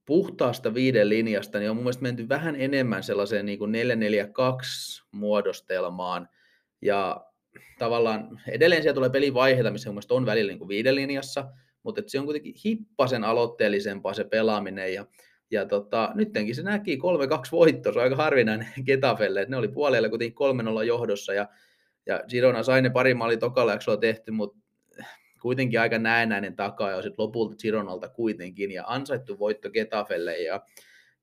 puhtaasta viiden linjasta niin on mun mielestä menty vähän enemmän sellaiseen niin kuin 4-4-2 muodostelmaan ja tavallaan edelleen siellä tulee pelivaiheita, missä mun on välillä niin kuin viiden linjassa, mutta se on kuitenkin hippasen aloitteellisempaa se pelaaminen ja Ja tota, nyttenkin se näki 3-2 voitto, se on aika harvinainen (laughs) Getafelle, että ne oli puolella kuitenkin 3-0 johdossa ja, ja Girona sai ne pari maali tokalla tehty, mutta kuitenkin aika näennäinen takaa ja sitten lopulta Gironalta kuitenkin ja ansaittu voitto Getafelle ja,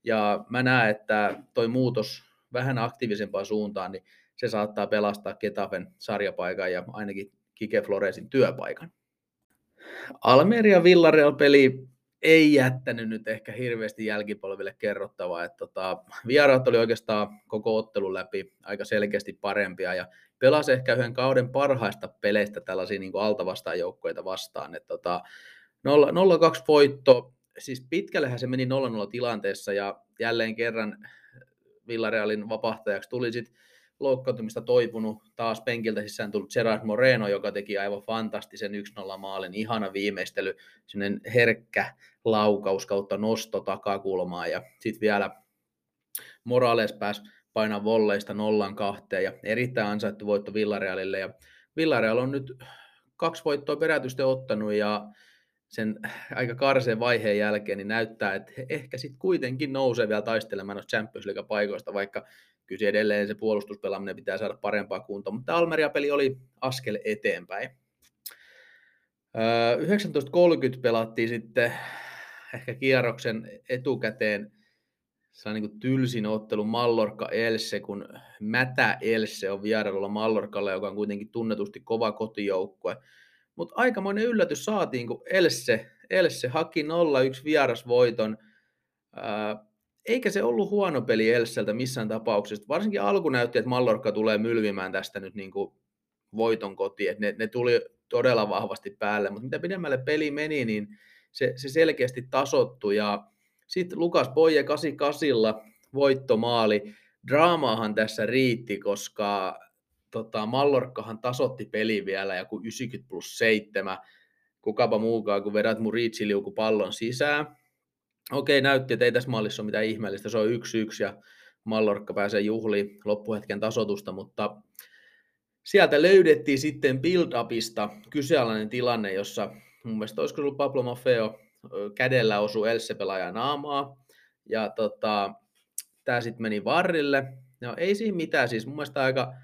ja mä näen, että toi muutos vähän aktiivisempaan suuntaan, niin se saattaa pelastaa Getafen sarjapaikan ja ainakin Kike Floresin työpaikan. Almeria Villarreal-peli ei jättänyt nyt ehkä hirveästi jälkipolville kerrottavaa. Että tota, vieraat oli oikeastaan koko ottelun läpi aika selkeästi parempia ja pelasi ehkä yhden kauden parhaista peleistä tällaisia niin altavastaan joukkoita vastaan. Että tota, 0-2 voitto, siis pitkällehän se meni 0-0 tilanteessa ja jälleen kerran Villarealin vapahtajaksi tuli sitten loukkaantumista toipunut taas penkiltä sisään tullut Gerard Moreno, joka teki aivan fantastisen 1-0 maalin, ihana viimeistely, sinne herkkä laukaus kautta nosto takakulmaa ja sitten vielä Morales pääsi painaa volleista nollan kahteen ja erittäin ansaittu voitto Villarealille ja Villareal on nyt kaksi voittoa perätystä ottanut ja sen (laughs) aika karseen vaiheen jälkeen niin näyttää, että he ehkä sitten kuitenkin nousee vielä taistelemaan Champions League-paikoista, vaikka kyllä edelleen se puolustuspelaaminen pitää saada parempaa kuntoon, mutta Almeria-peli oli askel eteenpäin. 19.30 pelattiin sitten (sighs) ehkä kierroksen etukäteen se on niin tylsin ottelu Mallorca Else, kun Mätä Else on vierailulla Mallorcalla, joka on kuitenkin tunnetusti kova kotijoukkue. Mutta aikamoinen yllätys saatiin, kun Else, Else haki 0-1 vierasvoiton. Eikä se ollut huono peli Elseltä missään tapauksessa. Varsinkin alku näytti, että Mallorca tulee mylvimään tästä nyt niin kuin voiton kotiin. ne, ne tuli todella vahvasti päälle, mutta mitä pidemmälle peli meni, niin se, se selkeästi tasottui. Ja sitten Lukas Poije 88 voittomaali. Draamaahan tässä riitti, koska tota, Mallorkkahan tasotti peli vielä joku 90 plus 7. Kukapa muukaan, kun vedät Murici liuku pallon sisään okei, näytti, että ei tässä mallissa ole mitään ihmeellistä, se on yksi yksi ja Mallorkka pääsee juhliin loppuhetken tasotusta, mutta sieltä löydettiin sitten build-upista kyseenalainen tilanne, jossa mun mielestä olisiko ollut Pablo Maffeo kädellä osu Else naamaa, ja tota, tämä sitten meni varrille. No ei siinä mitään, siis mun mielestä aika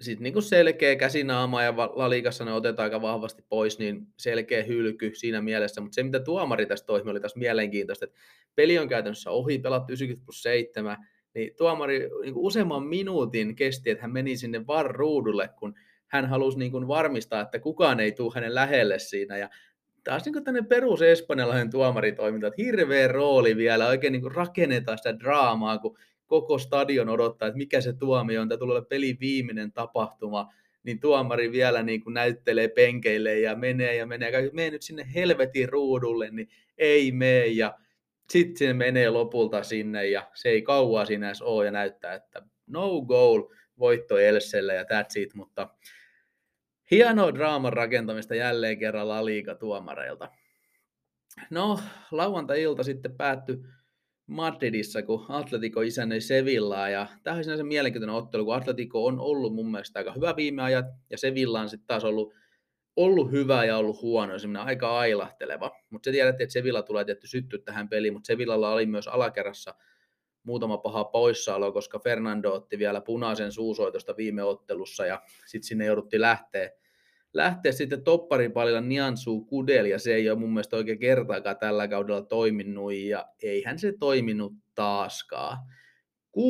sitten niin selkeä käsinaama ja Lalikassa ne otetaan aika vahvasti pois, niin selkeä hylky siinä mielessä. Mutta se, mitä tuomari tästä toimi, oli taas mielenkiintoista, että peli on käytännössä ohi, pelattu 90 plus 7, niin tuomari niin kuin useamman minuutin kesti, että hän meni sinne var ruudulle, kun hän halusi niin kuin varmistaa, että kukaan ei tule hänen lähelle siinä. Ja taas niin tänne perus espanjalainen tuomaritoiminta, että hirveä rooli vielä, oikein niin kuin rakennetaan sitä draamaa, kun koko stadion odottaa, että mikä se tuomio on, tämä tulee pelin viimeinen tapahtuma, niin tuomari vielä niin kuin näyttelee penkeille ja menee ja menee, ja menee nyt sinne helvetin ruudulle, niin ei mene, ja sitten se menee lopulta sinne, ja se ei kauaa siinä edes ole, ja näyttää, että no goal, voitto Elselle, ja that's it, mutta hienoa draaman rakentamista jälleen kerran La Liga tuomareilta. No, lauantai-ilta sitten päättyi Madridissa, kun Atletico isännöi Sevillaa. Ja tämä on sinänsä mielenkiintoinen ottelu, kun Atletico on ollut mun mielestä aika hyvä viime ajat, ja Sevilla on sitten taas ollut, ollut hyvä ja ollut huono, semmoinen aika ailahteleva. Mutta se tiedätte, että Sevilla tulee tietty sytty tähän peliin, mutta Sevillalla oli myös alakerrassa muutama paha poissaolo, koska Fernando otti vielä punaisen suusoitosta viime ottelussa, ja sitten sinne jouduttiin lähteä lähteä sitten topparin palilla Niansu Kudel, ja se ei ole mun mielestä oikein kertaakaan tällä kaudella toiminut, ja eihän se toiminut taaskaan. 6-1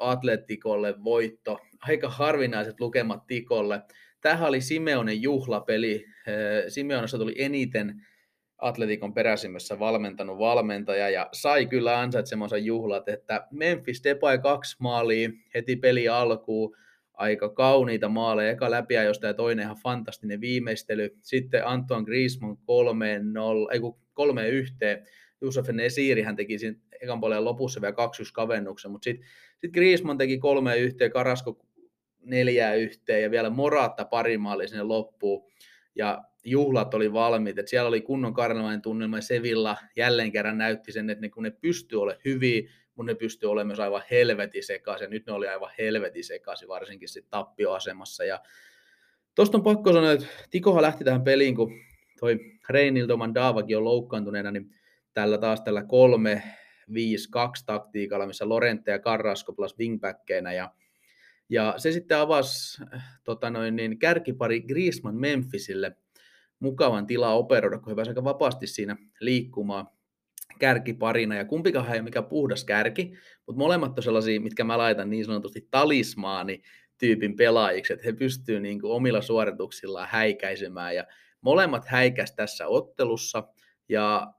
Atletikolle voitto, aika harvinaiset lukemat Tikolle. Tähän oli Simeonen juhlapeli. Simeonessa tuli eniten Atletikon peräsimmässä valmentanut valmentaja ja sai kyllä ansaitsemansa juhlat, että Memphis Depay kaksi maalia heti peli alkuun, aika kauniita maaleja, eka läpiajosta ja toinen ihan fantastinen viimeistely. Sitten Antoine Griezmann 3-0, ei kun 3 yhteen. Josef Nesiri hän teki siinä ekan puolen lopussa vielä 2 kavennuksen, mutta sitten sit Griezmann teki 3 yhteen, Karasko neljää yhteen ja vielä Moratta pari maalia sinne loppuun. Ja juhlat oli valmiit, että siellä oli kunnon karnevaalinen tunnelma ja Sevilla jälleen kerran näytti sen, että ne, kun ne pystyy olemaan hyviä, mutta ne pystyy olemaan myös aivan helvetin sekaisin. Nyt ne oli aivan helvetin sekaisin, varsinkin sitten tappioasemassa. Ja tuosta on pakko sanoa, että Tikohan lähti tähän peliin, kun toi Reinildoman Daavakin on loukkaantuneena, niin tällä taas tällä kolme, taktiikalla, missä Lorente ja Carrasco plus wingbackkeinä ja ja se sitten avasi tota noin, niin kärkipari Griezmann Memphisille mukavan tilaa operoida, kun he pääsivät aika vapaasti siinä liikkumaan kärkiparina, ja kumpikaan ei mikään puhdas kärki, mutta molemmat on sellaisia, mitkä mä laitan niin sanotusti talismaani tyypin pelaajiksi, että he pystyvät niin kuin omilla suorituksillaan häikäisemään, ja molemmat häikäs tässä ottelussa, ja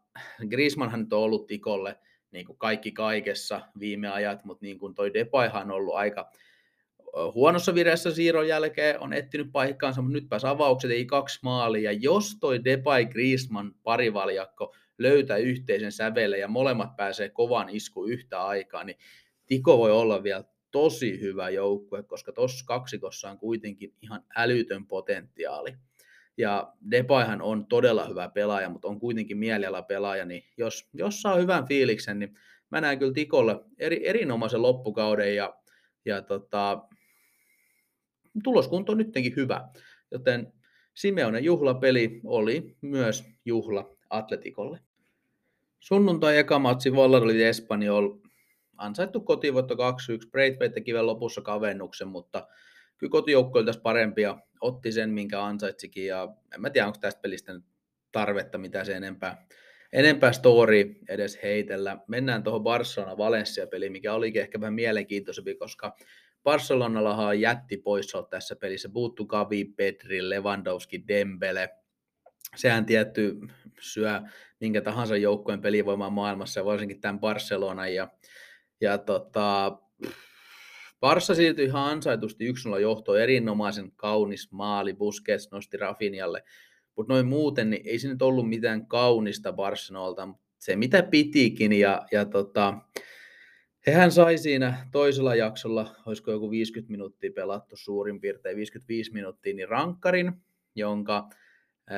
Griezmannhan on ollut Tikolle niin kuin kaikki kaikessa viime ajat, mutta niin kuin toi Depayhan on ollut aika huonossa vireessä siirron jälkeen, on etsinyt paikkaansa, mutta nyt pääsi avaukset, ei kaksi maalia. Jos toi Depay Griezmann parivaljakko löytää yhteisen sävelle ja molemmat pääsee kovan isku yhtä aikaa, niin Tiko voi olla vielä tosi hyvä joukkue, koska tuossa kaksikossa on kuitenkin ihan älytön potentiaali. Ja Depayhan on todella hyvä pelaaja, mutta on kuitenkin mieliala pelaaja, niin jos, jos saa hyvän fiiliksen, niin mä näen kyllä Tikolle eri, erinomaisen loppukauden ja, ja tota, tuloskunto on nytkin hyvä, joten Simeonen juhlapeli oli myös juhla Atletikolle. Sunnuntai eka matsi Valladolid Espanjol ansaittu kotivoitto 2-1. Braithwaite teki vielä lopussa kavennuksen, mutta kyllä kotijoukko oli tässä parempi ja otti sen, minkä ansaitsikin. Ja en mä tiedä, onko tästä pelistä tarvetta, mitä se enempää, enempää story edes heitellä. Mennään tuohon Barcelona-Valencia-peliin, mikä olikin ehkä vähän mielenkiintoisempi, koska Barcelonallahan on jätti poissa tässä pelissä. Puuttu Gavi, Pedri, Lewandowski, Dembele. Sehän tietty syö minkä tahansa joukkueen pelivoimaa maailmassa varsinkin tämän Barcelonan. Ja, ja tota, Barça siirtyi ihan ansaitusti 1-0 johtoon, erinomaisen kaunis maali, Busquets nosti Rafinjalle, mutta noin muuten niin ei se nyt ollut mitään kaunista Barcelonalta, se mitä pitikin ja, ja tota, Hehän sai siinä toisella jaksolla, olisiko joku 50 minuuttia pelattu suurin piirtein, 55 minuuttia, niin rankkarin, jonka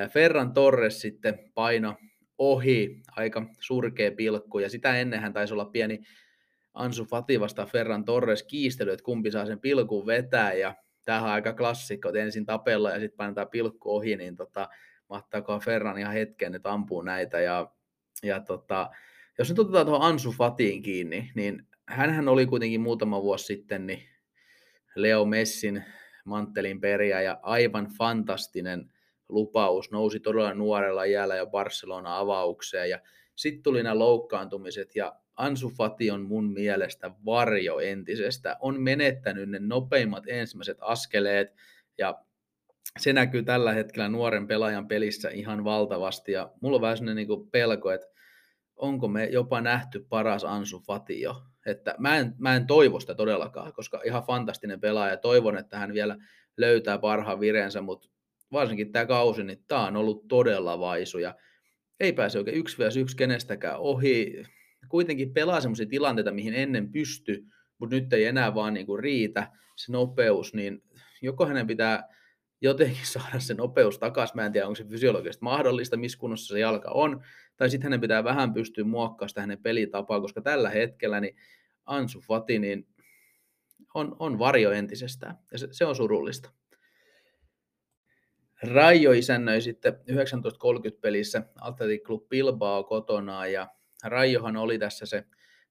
Ferran Torres sitten paino ohi, aika surkea pilkku, ja sitä ennen hän taisi olla pieni Ansu Fati vasta Ferran Torres kiistely, että kumpi saa sen pilkun vetää, ja tämähän on aika klassikko, että ensin tapella ja sitten painetaan pilkku ohi, niin tota, mahtaako Ferran ihan hetken, että ampuu näitä, ja, ja tota, jos nyt otetaan tuohon Ansu Fatiin kiinni, niin hänhän oli kuitenkin muutama vuosi sitten niin Leo Messin manttelin periä ja aivan fantastinen lupaus. Nousi todella nuorella iällä jo Barcelona avaukseen ja sitten tuli nämä loukkaantumiset ja Ansu Fati on mun mielestä varjo entisestä. On menettänyt ne nopeimmat ensimmäiset askeleet ja se näkyy tällä hetkellä nuoren pelaajan pelissä ihan valtavasti ja mulla on vähän sellainen niin pelko, että onko me jopa nähty paras Ansu Fati jo että mä en, mä en toivo sitä todellakaan, koska ihan fantastinen pelaaja. Toivon, että hän vielä löytää parhaan vireensä, mutta varsinkin tämä kausi, niin tämä on ollut todella vaisu ja ei pääse oikein yksi vs yksi kenestäkään ohi. Kuitenkin pelaa sellaisia tilanteita, mihin ennen pysty, mutta nyt ei enää vaan niinku riitä se nopeus, niin joko hänen pitää jotenkin (laughs) saada se nopeus takaisin. Mä en tiedä, onko se fysiologisesti mahdollista, missä kunnossa se jalka on. Tai sitten hänen pitää vähän pystyä muokkaamaan sitä hänen pelitapaa, koska tällä hetkellä niin Ansu Fati niin on, on varjo entisestään. Ja se, se on surullista. Rajo isännöi sitten 19.30 pelissä Athletic Club Bilbao kotona ja Rajohan oli tässä se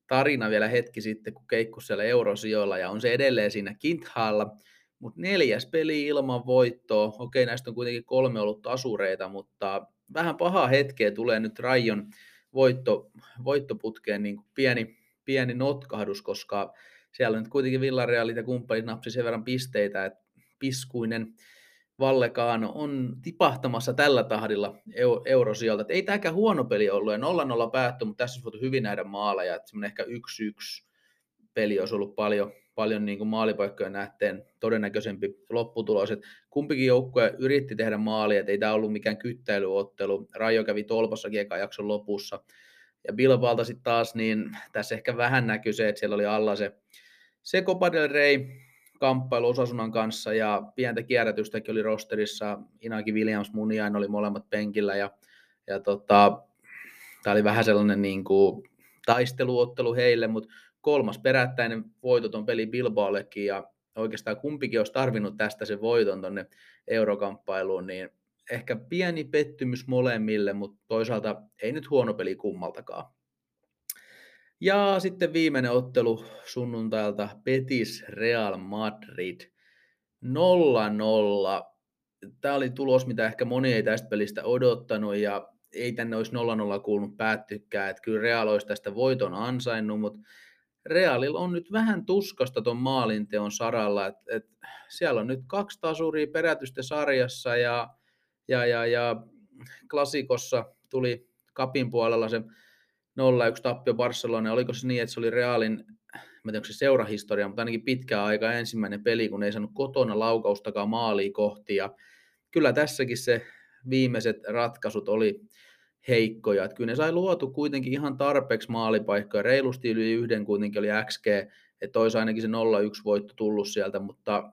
tarina vielä hetki sitten, kun keikku siellä eurosijoilla ja on se edelleen siinä Kinthaalla mutta neljäs peli ilman voittoa. Okei, näistä on kuitenkin kolme ollut tasureita, mutta vähän paha hetkeä tulee nyt Rajon voitto, voittoputkeen niin kuin pieni, pieni notkahdus, koska siellä nyt kuitenkin Villarealit ja kumppanit napsi sen verran pisteitä, että piskuinen Vallekaan on tipahtamassa tällä tahdilla eurosijalta. Ei tämäkään huono peli ollut ja 0-0 päättyi, mutta tässä olisi voitu hyvin nähdä maaleja. Että ehkä 1-1 peli olisi ollut paljon, paljon niin kuin maalipaikkoja nähteen todennäköisempi lopputulos. Et kumpikin joukkue yritti tehdä maalia, että ei tämä ollut mikään kyttäilyottelu. Rajo kävi tolpassakin eka jakson lopussa. Ja Bilbaalta sitten taas, niin tässä ehkä vähän näkyy se, että siellä oli alla se, se Copa del Rey kamppailu Osasunan kanssa ja pientä kierrätystäkin oli rosterissa. Inaki Williams, Muniain oli molemmat penkillä ja, ja tota, tämä oli vähän sellainen niin kuin taisteluottelu heille, mutta kolmas perättäinen voitoton peli Bilbaollekin ja oikeastaan kumpikin olisi tarvinnut tästä sen voiton tuonne eurokamppailuun, niin ehkä pieni pettymys molemmille, mutta toisaalta ei nyt huono peli kummaltakaan. Ja sitten viimeinen ottelu sunnuntailta Betis Real Madrid 0-0. Tämä oli tulos, mitä ehkä moni ei tästä pelistä odottanut ja ei tänne olisi 0-0 kuulunut päättykään. Että kyllä Real olisi tästä voiton ansainnut, mutta Realilla on nyt vähän tuskasta tuon maalinteon saralla, että et siellä on nyt kaksi tasuria perätystä sarjassa ja, ja, ja, ja klassikossa tuli kapin puolella se 0-1 tappio Barcelona. Oliko se niin, että se oli Realin, mä tiedän, se seurahistoria, mutta ainakin pitkää aikaa ensimmäinen peli, kun ei saanut kotona laukaustakaan maaliin kohti. Ja kyllä tässäkin se viimeiset ratkaisut oli heikkoja. Että kyllä ne sai luotu kuitenkin ihan tarpeeksi maalipaikkoja. Reilusti yli yhden kuitenkin oli XG, että olisi ainakin se 0-1 voitto tullut sieltä, mutta,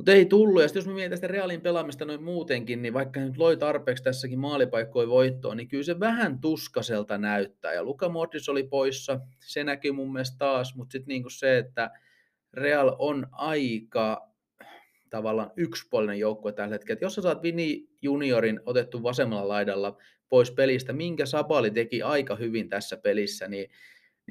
mutta ei tullut. Ja sitten jos me mietitään sitä Realin pelaamista noin muutenkin, niin vaikka nyt loi tarpeeksi tässäkin maalipaikkoja voittoon, niin kyllä se vähän tuskaselta näyttää. Ja Luka Modric oli poissa, se näkyy mun mielestä taas, mutta sitten niin se, että Real on aika tavallaan yksipuolinen joukkue tällä hetkellä. Et jos sä saat Vini Juniorin otettu vasemmalla laidalla pois pelistä, minkä Sabali teki aika hyvin tässä pelissä, niin,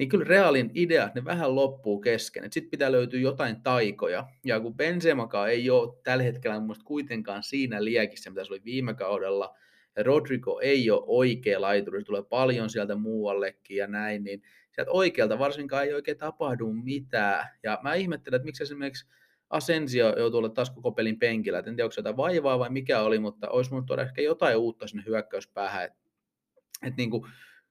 niin kyllä Realin ideat, ne vähän loppuu kesken. Sitten pitää löytyä jotain taikoja. Ja kun Benzemakaan ei ole tällä hetkellä mun kuitenkaan siinä liekissä, mitä se oli viime kaudella, ja Rodrigo ei ole oikea laituri, se tulee paljon sieltä muuallekin ja näin, niin sieltä oikealta varsinkaan ei oikein tapahdu mitään. Ja mä ihmettelen, että miksi esimerkiksi Asensio joutuu olla taas koko pelin penkillä. Et en tiedä, onko jotain vaivaa vai mikä oli, mutta olisi mun tuoda ehkä jotain uutta sinne hyökkäyspäähän. Et, et niin kuin,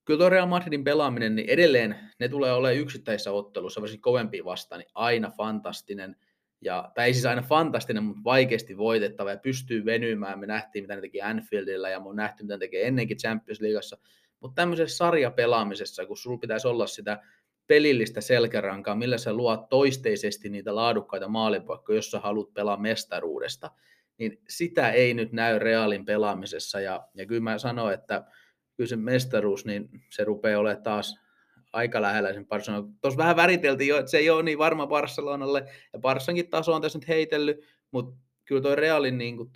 kyllä Real Madridin pelaaminen, niin edelleen ne tulee olemaan yksittäisissä ottelussa, varsinkin kovempia vastaan, niin aina fantastinen. Ja, tai ei siis aina fantastinen, mutta vaikeasti voitettava ja pystyy venymään. Me nähtiin, mitä ne teki Anfieldilla ja me nähty, mitä ne tekee ennenkin Champions Leagueassa. Mutta tämmöisessä sarjapelaamisessa, kun sulla pitäisi olla sitä pelillistä selkärankaa, millä sä luot toisteisesti niitä laadukkaita maalipaikkoja, jos sä haluat pelaa mestaruudesta, niin sitä ei nyt näy Realin pelaamisessa. Ja, ja kyllä mä sanon, että kyllä se mestaruus, niin se rupeaa olemaan taas aika lähellä sen Barcelona. Tuossa vähän väriteltiin jo, että se ei ole niin varma Barcelonalle, ja Barsankin taso on tässä nyt heitellyt, mutta kyllä tuo Realin niin kuin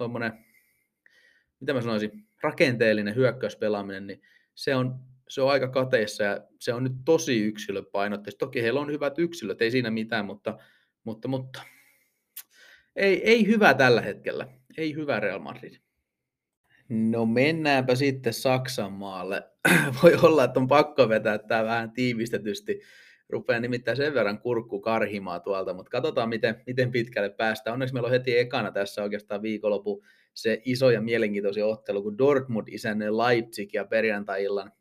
mitä mä sanoisin, rakenteellinen hyökkäyspelaaminen, niin se on se on aika kateissa ja se on nyt tosi yksilöpainotteista. Toki heillä on hyvät yksilöt, ei siinä mitään, mutta, mutta, mutta ei, ei hyvä tällä hetkellä. Ei hyvä Real Madrid. No mennäänpä sitten Saksan maalle. (clears throat) Voi olla, että on pakko vetää tämä vähän tiivistetysti. Rupeaa nimittäin sen verran kurkku karhimaa tuolta, mutta katsotaan, miten, miten pitkälle päästään. Onneksi meillä on heti ekana tässä oikeastaan viikonloppu se iso ja mielenkiintoinen ottelu, kun Dortmund isännöi Leipzig ja perjantai-illan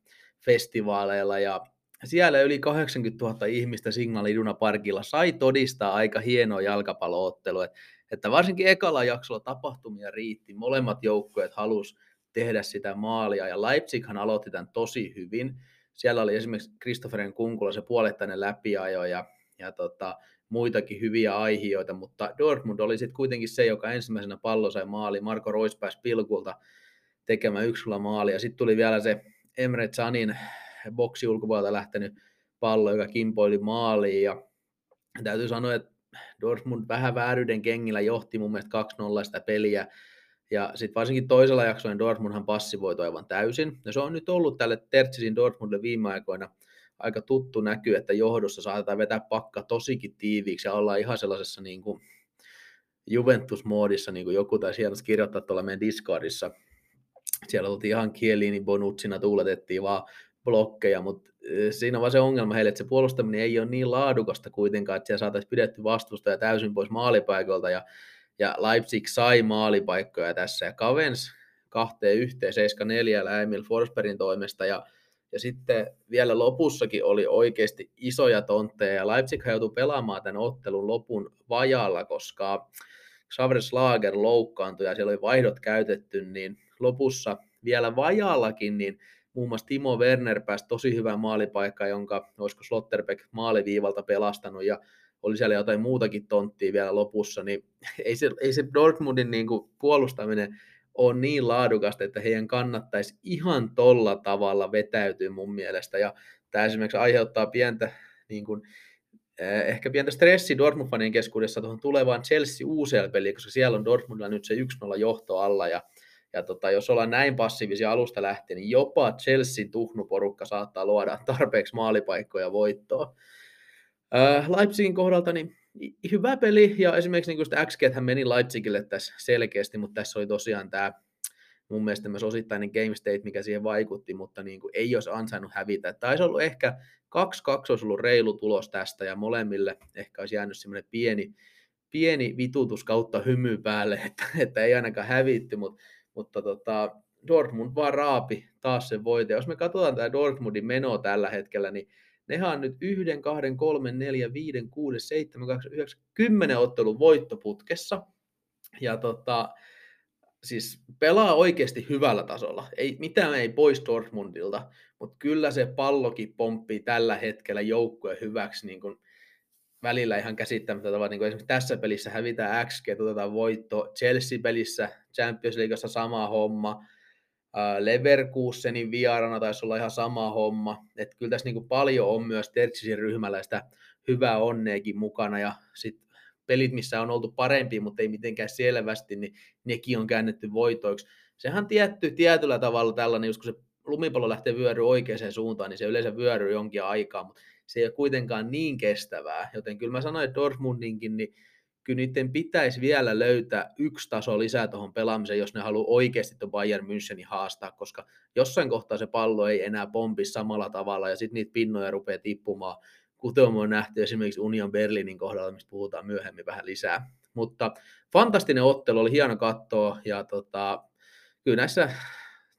festivaaleilla ja siellä yli 80 000 ihmistä Signal Iduna Parkilla sai todistaa aika hienoa jalkapalloottelua, että varsinkin ekalla jaksolla tapahtumia riitti, molemmat joukkueet halus tehdä sitä maalia ja Leipzighan aloitti tämän tosi hyvin. Siellä oli esimerkiksi Christopherin kunkulla se puolettainen läpiajo ja, ja tota, muitakin hyviä aihioita, mutta Dortmund oli sitten kuitenkin se, joka ensimmäisenä pallo sai maali. Marko Rois pääsi pilkulta tekemään yksillä maali ja sitten tuli vielä se Emre Canin boksi ulkopuolelta lähtenyt pallo, joka kimpoili maaliin. Ja täytyy sanoa, että Dortmund vähän vääryyden kengillä johti mun mielestä 2-0 sitä peliä. Ja sitten varsinkin toisella jaksolla niin Dortmundhan passivoitoi aivan täysin. Ja se on nyt ollut tälle Tertsisin Dortmundille viime aikoina aika tuttu näky, että johdossa saatetaan vetää pakka tosikin tiiviiksi ja ollaan ihan sellaisessa niin kuin Juventus-moodissa, niin kuin joku taisi hienosti kirjoittaa tuolla meidän Discordissa, siellä oltiin ihan kieliini bonutsina, tuuletettiin vaan blokkeja, mutta siinä on vaan se ongelma heille, että se puolustaminen ei ole niin laadukasta kuitenkaan, että siellä saataisiin pidetty vastusta ja täysin pois maalipaikoilta, ja, ja Leipzig sai maalipaikkoja tässä, ja Kavens kahteen yhteen, 7-4 Emil Forsbergin toimesta, ja, ja sitten vielä lopussakin oli oikeasti isoja tontteja, ja Leipzig joutui pelaamaan tämän ottelun lopun vajalla, koska Xavier Lager loukkaantui ja siellä oli vaihdot käytetty, niin lopussa vielä vajallakin, niin muun muassa Timo Werner pääsi tosi hyvään maalipaikkaan, jonka olisiko Slotterbeck maaliviivalta pelastanut ja oli siellä jotain muutakin tonttia vielä lopussa, niin (laughs) ei se, ei se Dortmundin niin kuin puolustaminen ole niin laadukasta, että heidän kannattaisi ihan tolla tavalla vetäytyä mun mielestä. Ja tämä esimerkiksi aiheuttaa pientä, niin kuin, eh, ehkä pientä stressi Dortmund-fanien keskuudessa tuohon tulevaan Chelsea UCL-peliin, koska siellä on Dortmundilla nyt se 1-0 johto alla, ja ja tota, jos ollaan näin passiivisia alusta lähtien, niin jopa Chelsean tuhnuporukka saattaa luoda tarpeeksi maalipaikkoja voittoa. Leipzigin kohdalta niin hyvä peli, ja esimerkiksi niin XG meni Leipzigille tässä selkeästi, mutta tässä oli tosiaan tämä mun mielestä myös osittainen game state, mikä siihen vaikutti, mutta niin kuin ei olisi ansainnut hävitä. Taisi ollut ehkä 2-2 olisi ollut reilu tulos tästä, ja molemmille ehkä olisi jäänyt semmoinen pieni, pieni vitutus kautta hymy päälle, että, että ei ainakaan hävitty, mutta, mutta tota, Dortmund vaan raapi taas sen voite. Jos me katsotaan tämä Dortmundin meno tällä hetkellä, niin nehän on nyt 1, 2, 3, 4, 5, 6, 7, 8, 9, 10 ottelun voittoputkessa. Ja tota, siis pelaa oikeasti hyvällä tasolla. Ei, mitään ei pois Dortmundilta, mutta kyllä se pallokin pomppii tällä hetkellä joukkueen hyväksi niin kuin välillä ihan käsittämättä tavalla. Niin kuin esimerkiksi tässä pelissä hävitään XG, otetaan voitto. Chelsea-pelissä, Champions Leagueassa sama homma. Leverkusenin vieraana taisi olla ihan sama homma. Että kyllä tässä niin kuin paljon on myös Tertsisin ryhmällä sitä hyvää onneekin mukana. Ja sitten pelit, missä on oltu parempi, mutta ei mitenkään selvästi, niin nekin on käännetty voitoiksi. Sehän tietty tietyllä tavalla tällainen, just kun se lumipallo lähtee vyöryä oikeaan suuntaan, niin se yleensä vyöryy jonkin aikaa, mutta se ei ole kuitenkaan niin kestävää. Joten kyllä mä sanoin, että Dortmundinkin, niin kyllä niiden pitäisi vielä löytää yksi taso lisää tuohon pelaamiseen, jos ne haluaa oikeasti tuon Bayern Münchenin haastaa, koska jossain kohtaa se pallo ei enää pompi samalla tavalla, ja sitten niitä pinnoja rupeaa tippumaan kuten on nähty esimerkiksi Union Berlinin kohdalla, mistä puhutaan myöhemmin vähän lisää. Mutta fantastinen ottelu, oli hieno katsoa, ja tota, kyllä näissä,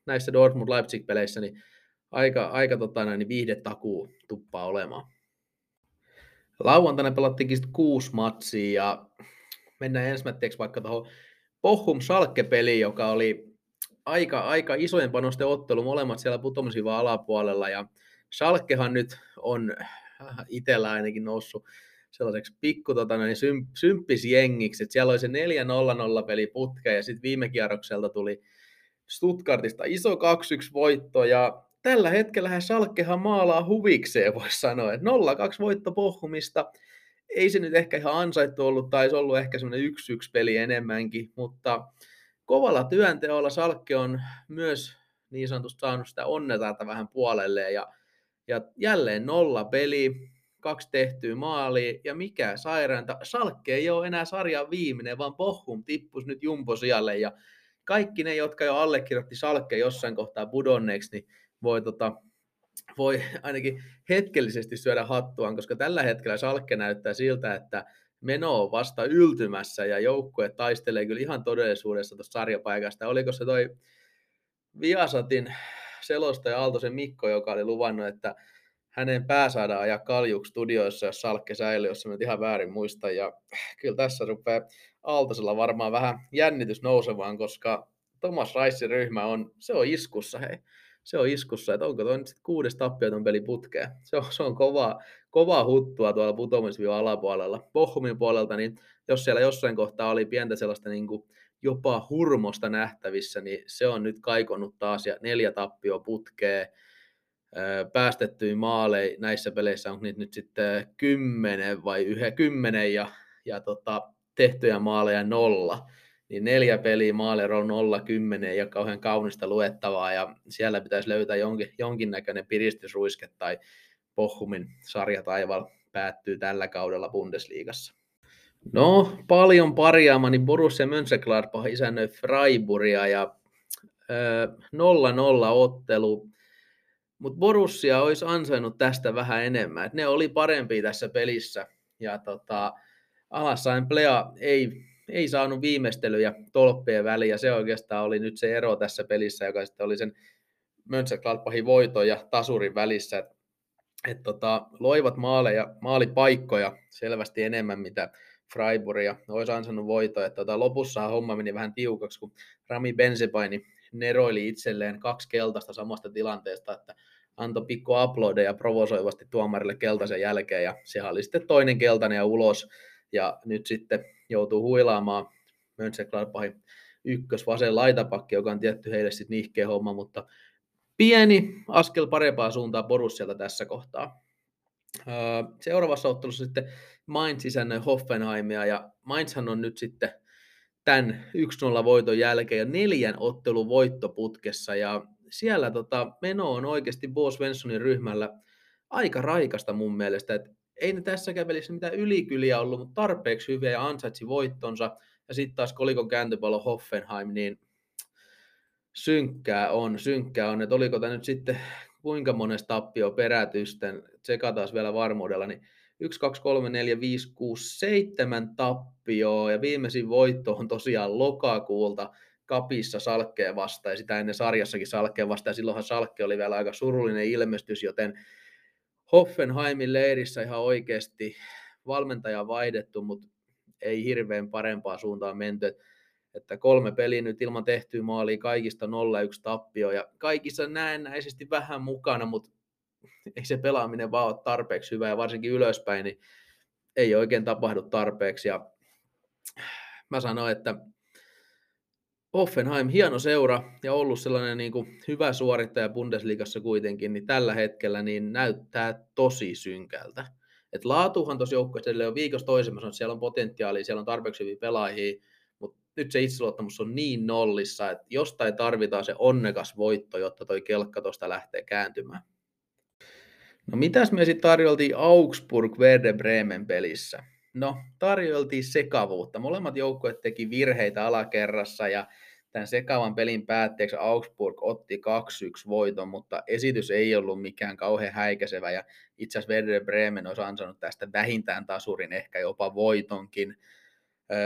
näissä Dortmund-Leipzig-peleissä niin aika, aika tota, niin viihdetakuu tuppaa olemaan. Lauantaina pelattiinkin sitten kuusi matsia, ja mennään ensimmäiseksi vaikka tuohon Bochum Schalke-peliin, joka oli aika, aika isojen panosten ottelu, molemmat siellä putomisivan alapuolella, ja Schalkehan nyt on itsellä ainakin noussut sellaiseksi pikku tota, niin symp, symppisjengiksi, siellä oli se 4-0-0 peli putke ja sitten viime kierrokselta tuli Stuttgartista iso 2-1 voitto ja tällä hetkellä Salkkehan maalaa huvikseen, voisi sanoa, että 0-2 voitto Pohjumista, ei se nyt ehkä ihan ansaittu ollut, tai olisi ollut ehkä semmoinen 1-1 peli enemmänkin, mutta kovalla työnteolla Salkke on myös niin sanotusti saanut sitä onneta vähän puolelleen, ja ja jälleen nolla peli, kaksi tehtyä maalia, ja mikä sairaanta, Salkke ei ole enää sarjan viimeinen, vaan Bochum tippus nyt jumposijalle, ja kaikki ne, jotka jo allekirjoitti Salkke jossain kohtaa pudonneeksi, niin voi, tota, voi ainakin hetkellisesti syödä hattuaan, koska tällä hetkellä Salkke näyttää siltä, että meno on vasta yltymässä ja joukkue taistelee kyllä ihan todellisuudessa tuosta sarjapaikasta. Oliko se toi Viasatin selostaja Aaltosen Mikko, joka oli luvannut, että hänen pää saadaan ajaa kaljuksi studioissa, jos Salkke säilyy, jos nyt ihan väärin muista. Ja kyllä tässä rupeaa Aaltosella varmaan vähän jännitys nousevaan, koska Thomas Ricein ryhmä on, se on iskussa, hei. Se on iskussa, että onko toi nyt sitten kuudes tappioton peli putkeen. (laughs) Se on, se on kovaa, kovaa huttua tuolla putoamisviivan alapuolella. Bochumin puolelta, niin jos siellä jossain kohtaa oli pientä sellaista niin kuin jopa hurmosta nähtävissä, niin se on nyt kaikonnut taas ja neljä tappio putkee. Päästettyihin maaleja näissä peleissä on niitä nyt sitten kymmenen vai yhä kymmenen ja, ja tota, tehtyjä maaleja nolla. Niin neljä peliä maaleero nolla kymmenen ja kauhean kaunista luettavaa ja siellä pitäisi löytää jonkin, jonkinnäköinen piristysruiske tai Pohjumin sarjataival päättyy tällä kaudella Bundesliigassa. No, paljon parjaamani Borussia Mönchengladbach isännöi Freiburgia ja 0-0 ottelu, mutta Borussia olisi ansainnut tästä vähän enemmän. Et ne oli parempi tässä pelissä ja tota, alassain Plea ei, ei saanut viimeistelyjä tolppien väliin ja se oikeastaan oli nyt se ero tässä pelissä, joka sitten oli sen Mönchengladbachin voiton ja tasurin välissä. Et, et tota, loivat maaleja, maalipaikkoja selvästi enemmän, mitä Freiburgia. Olisi ansainnut voito, että tota, lopussa homma meni vähän tiukaksi, kun Rami Benzepaini neroili itselleen kaksi keltaista samasta tilanteesta, että antoi pikku uploadeja provosoivasti tuomarille keltaisen jälkeen, ja sehän oli sitten toinen keltainen ja ulos, ja nyt sitten joutuu huilaamaan Mönchengladbachin ykkös vasen laitapakki, joka on tietty heille sitten nihkeä homma, mutta pieni askel parempaa suuntaan Borussialta tässä kohtaa. Seuraavassa ottelussa sitten Mainz isännöi Hoffenheimia ja Mainzhan on nyt sitten tämän 1-0 voiton jälkeen ja neljän ottelun voittoputkessa ja siellä tota, meno on oikeasti Bo Svenssonin ryhmällä aika raikasta mun mielestä, että ei ne tässäkään pelissä mitään ylikyliä ollut, mutta tarpeeksi hyviä ja ansaitsi voittonsa. Ja sitten taas kolikon kääntöpallo Hoffenheim, niin synkkää on, synkkää on, että oliko tämä nyt sitten kuinka monesta tappio perätysten, tsekataan vielä varmuudella, niin 1, 2, 3, 4, 5, 6, 7 tappioa. Ja viimeisin voitto on tosiaan lokakuulta kapissa Salkkeen vasta ja sitä ennen sarjassakin Salkkeen vasta ja silloinhan Salkke oli vielä aika surullinen ilmestys, joten Hoffenheimin leirissä ihan oikeasti valmentaja vaihdettu, mutta ei hirveän parempaa suuntaan menty. Että kolme peliä nyt ilman tehtyä maalia, kaikista 0-1 tappio ja kaikissa näennäisesti vähän mukana, mutta ei se pelaaminen vaan ole tarpeeksi hyvä ja varsinkin ylöspäin, niin ei oikein tapahdu tarpeeksi. Ja mä sanoin, että Offenheim, hieno seura ja ollut sellainen niin kuin hyvä suorittaja Bundesliigassa kuitenkin, niin tällä hetkellä niin näyttää tosi synkältä. Et laatuhan tuossa joukkueessa on viikossa toisemmassa, että siellä on potentiaalia, siellä on tarpeeksi hyviä pelaajia, mutta nyt se itseluottamus on niin nollissa, että jostain tarvitaan se onnekas voitto, jotta toi kelkka tuosta lähtee kääntymään. No mitäs me sitten tarjoltiin Augsburg Werder Bremen pelissä? No, tarjoltiin sekavuutta. Molemmat joukkueet teki virheitä alakerrassa ja tämän sekavan pelin päätteeksi Augsburg otti 2-1 voiton, mutta esitys ei ollut mikään kauhean häikäisevä ja itse asiassa Werder Bremen olisi ansainnut tästä vähintään tasurin, ehkä jopa voitonkin.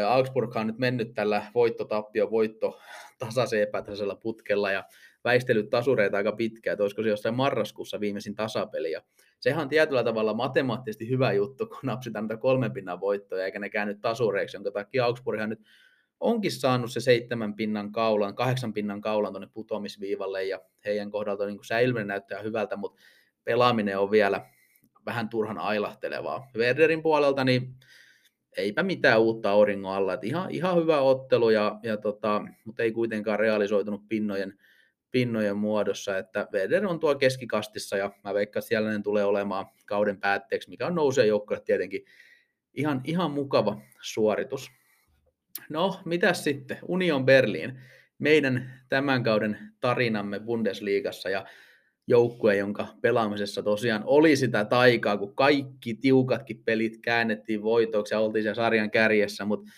Augsburg on nyt mennyt tällä voittotappio voitto tasaisen epätasaisella putkella ja väistellyt tasureita aika pitkään, että olisiko se jossain marraskuussa viimeisin tasapeli. Ja sehän on tietyllä tavalla matemaattisesti hyvä juttu, kun napsitaan näitä kolmen pinnan voittoja, eikä ne käänny tasureiksi, jonka takia Augsburghan nyt onkin saanut se seitsemän pinnan kaulan, kahdeksan pinnan kaulan tuonne putoamisviivalle, ja heidän kohdalta niin säilyminen näyttää hyvältä, mutta pelaaminen on vielä vähän turhan ailahtelevaa. Werderin puolelta niin eipä mitään uutta auringon alla. että ihan, ihan hyvä ottelu, ja, ja tota, mutta ei kuitenkaan realisoitunut pinnojen, pinnojen muodossa, että Werder on tuo keskikastissa ja mä veikkaan, että siellä ne tulee olemaan kauden päätteeksi, mikä on nousee joukkoille tietenkin ihan, ihan mukava suoritus. No, mitä sitten? Union Berlin, meidän tämän kauden tarinamme Bundesliigassa ja joukkue, jonka pelaamisessa tosiaan oli sitä taikaa, kun kaikki tiukatkin pelit käännettiin voitoksi ja oltiin siellä sarjan kärjessä, mutta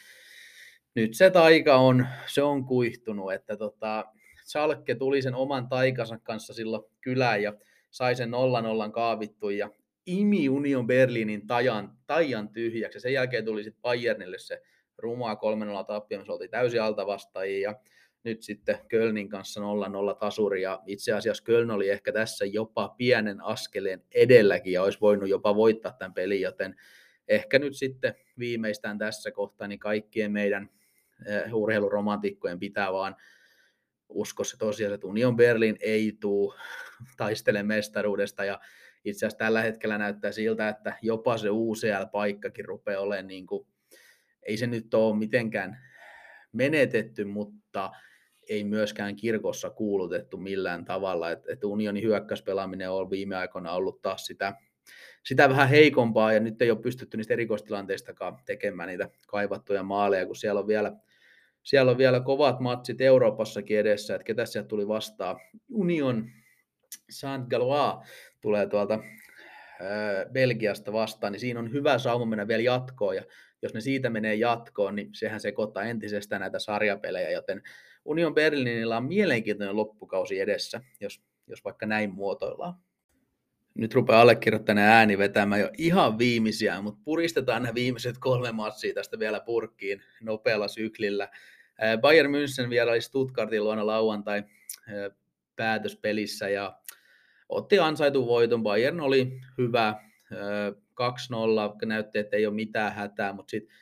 nyt se taika on, se on kuihtunut, että tota, Salkke tuli sen oman taikansa kanssa silloin kylään ja sai sen 0-0 kaavittu ja imi Union Berliinin tajan, tajan tyhjäksi. Sen jälkeen tuli sitten Bayernille se rumaa 3-0 tappio, missä oltiin täysin vastaajia. Ja nyt sitten Kölnin kanssa 0-0 tasuri. Ja itse asiassa Köln oli ehkä tässä jopa pienen askeleen edelläkin ja olisi voinut jopa voittaa tämän pelin, joten ehkä nyt sitten viimeistään tässä kohtaa niin kaikkien meidän eh, urheiluromantikkojen pitää vaan usko se tosiaan, että Union Berlin ei tule taistele mestaruudesta. Ja itse asiassa tällä hetkellä näyttää siltä, että jopa se UCL-paikkakin rupeaa olemaan niin kuin, ei se nyt ole mitenkään menetetty, mutta ei myöskään kirkossa kuulutettu millään tavalla, että, että unionin hyökkäyspelaaminen on viime aikoina ollut taas sitä, sitä vähän heikompaa, ja nyt ei ole pystytty niistä erikoistilanteistakaan tekemään niitä kaivattuja maaleja, kun siellä on vielä siellä on vielä kovat matsit Euroopassakin edessä, että ketä sieltä tuli vastaan. Union saint Galois tulee tuolta Belgiasta vastaan, niin siinä on hyvä sauma mennä vielä jatkoon, ja jos ne siitä menee jatkoon, niin sehän sekoittaa entisestään näitä sarjapelejä, joten Union Berlinillä on mielenkiintoinen loppukausi edessä, jos, jos vaikka näin muotoillaan. Nyt rupeaa allekirjoittaneet ääni vetämään jo ihan viimeisiä, mutta puristetaan nämä viimeiset kolme matsia tästä vielä purkkiin nopealla syklillä. Bayern München vieraili Stuttgartin luona lauantai päätöspelissä ja otti ansaitun voiton. Bayern oli hyvä, 2-0, näytti, että ei ole mitään hätää, mutta sitten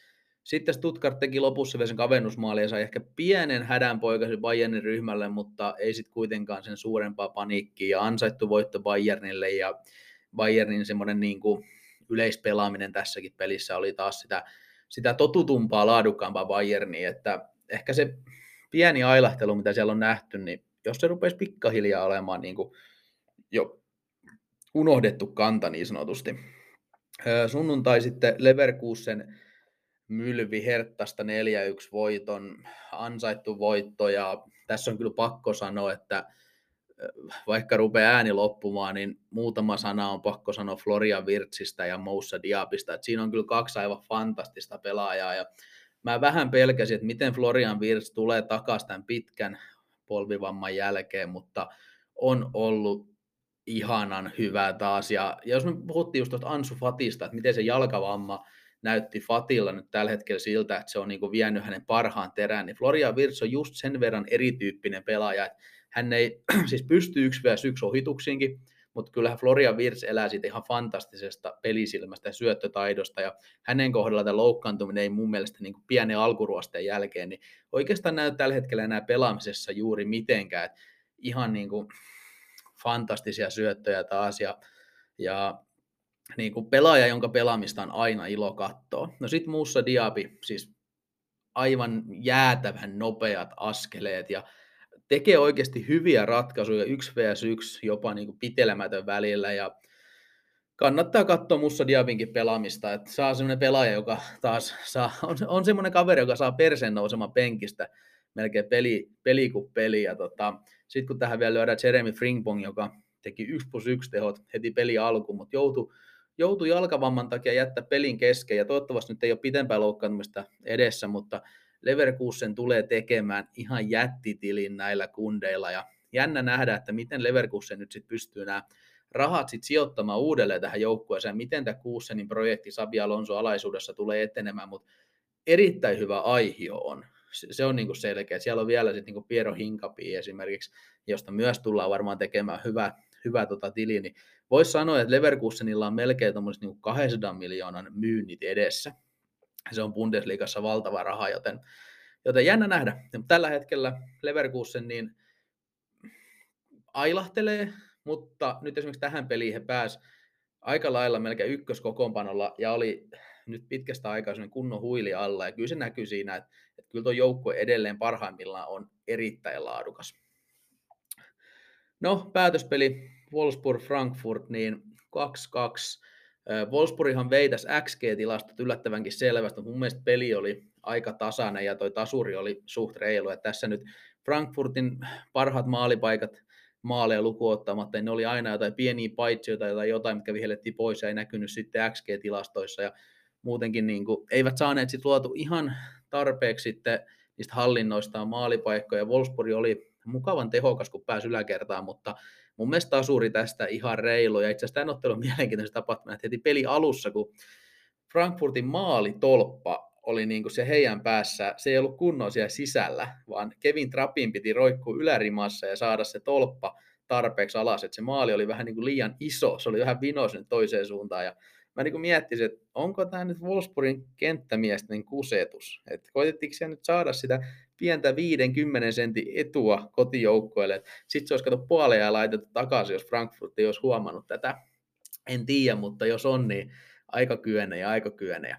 sitten Stuttgart teki lopussa vielä sen kavennusmaali ja sai ehkä pienen hädän poikasi Bayernin ryhmälle, mutta ei sitten kuitenkaan sen suurempaa paniikkia. Ja ansaittu voitto Bayernille ja Bayernin semmoinen niin kuin yleispelaaminen tässäkin pelissä oli taas sitä, sitä totutumpaa, laadukkaampaa Bayernia, että ehkä se pieni ailahtelu, mitä siellä on nähty, niin jos se rupesi pikkahiljaa olemaan niin kuin jo unohdettu kanta niin sanotusti. Sunnuntai sitten Leverkusen Mylvi Herttasta 4-1 voiton, ansaittu voitto ja tässä on kyllä pakko sanoa, että vaikka rupeaa ääni loppumaan, niin muutama sana on pakko sanoa Florian Virtsistä ja Moussa Diabista. että siinä on kyllä kaksi aivan fantastista pelaajaa ja mä vähän pelkäsin, että miten Florian Virts tulee takaisin tämän pitkän polvivamman jälkeen, mutta on ollut ihanan hyvää taas. Ja, ja jos me puhuttiin just tuosta Ansu Fatista, että miten se jalkavamma näytti Fatilla nyt tällä hetkellä siltä, että se on niin kuin vienyt hänen parhaan terään, niin Florian Virts on just sen verran erityyppinen pelaaja, että hän ei (clears throat) siis pysty yksi vs yksi ohituksiinkin, mutta kyllähän Florian Virts elää siitä ihan fantastisesta pelisilmästä ja syöttötaidosta, ja hänen kohdalla tämä loukkaantuminen ei mun mielestä niin pienen alkuruosteen jälkeen, niin oikeastaan näy tällä hetkellä enää pelaamisessa juuri mitenkään, että ihan niin kuin fantastisia syöttöjä taas, ja, ja niin kuin pelaaja, jonka pelaamista on aina ilo katsoa. No sitten muussa Diabi, siis aivan jäätävän nopeat askeleet, ja tekee oikeasti hyviä ratkaisuja, 1 vs 1, jopa niin kuin pitelemätön välillä, ja kannattaa katsoa Mussa Diabinkin pelaamista, että saa semmoinen pelaaja, joka taas saa, on, on semmoinen kaveri, joka saa persen nousemaan penkistä melkein peli, peli kuin peli, tota, sitten kun tähän vielä lyödään Jeremy Fringpong, joka teki 1 plus 1 tehot heti peli alkuun, mutta joutui, joutui jalkavamman takia jättää pelin kesken, ja toivottavasti nyt ei ole pitempää loukkaantumista edessä, mutta Leverkusen tulee tekemään ihan jättitilin näillä kundeilla ja jännä nähdä, että miten Leverkusen nyt sitten pystyy nämä rahat sitten sijoittamaan uudelleen tähän joukkueeseen, miten tämä Kuussenin projekti Sabi Alonso alaisuudessa tulee etenemään, mutta erittäin hyvä aihio on. Se on niin kuin selkeä. Siellä on vielä sitten niin Piero Hinkapi esimerkiksi, josta myös tullaan varmaan tekemään hyvä, hyvä tota tili, niin voisi sanoa, että Leverkusenilla on melkein niin 200 miljoonan myynnit edessä se on Bundesliigassa valtava raha, joten, joten jännä nähdä. Tällä hetkellä Leverkusen niin ailahtelee, mutta nyt esimerkiksi tähän peliin he pääs aika lailla melkein ykköskokoonpanolla ja oli nyt pitkästä aikaa kunnon huili alla. Ja kyllä se näkyy siinä, että, että kyllä tuo joukkue edelleen parhaimmillaan on erittäin laadukas. No, päätöspeli Wolfsburg-Frankfurt, niin 2-2 Wolfsburghan vei tässä XG-tilastot yllättävänkin selvästi, mutta mun mielestä peli oli aika tasainen ja toi tasuri oli suht reilu. Ja tässä nyt Frankfurtin parhaat maalipaikat maaleja lukuottamatta, niin ne oli aina jotain pieniä paitsioita tai jotain, mitkä vihellettiin pois ja ei näkynyt sitten XG-tilastoissa. Ja muutenkin niin kuin, eivät saaneet sitten luotu ihan tarpeeksi sitten niistä hallinnoistaan maalipaikkoja. Wolfsburg oli mukavan tehokas, kun pääsi yläkertaan, mutta mun mielestä tasuri tästä ihan reilu, ja itse asiassa tämän ottelun mielenkiintoinen tapahtuma, että heti peli alussa, kun Frankfurtin maalitolppa oli niin kuin se heidän päässä, se ei ollut kunnon siellä sisällä, vaan Kevin Trappin piti roikkua ylärimassa ja saada se tolppa tarpeeksi alas, että se maali oli vähän niin kuin liian iso, se oli vähän vinoisen toiseen suuntaan, ja mä niin miettisin, että onko tämä nyt Wolfsburgin kenttämiesten kusetus, että koitettiinko nyt saada sitä pientä 50 sentin etua kotijoukkoille. Sitten se olisi kato ja laitettu takaisin, jos Frankfurt ei olisi huomannut tätä. En tiedä, mutta jos on, niin aika kyöne ja aika kyöne.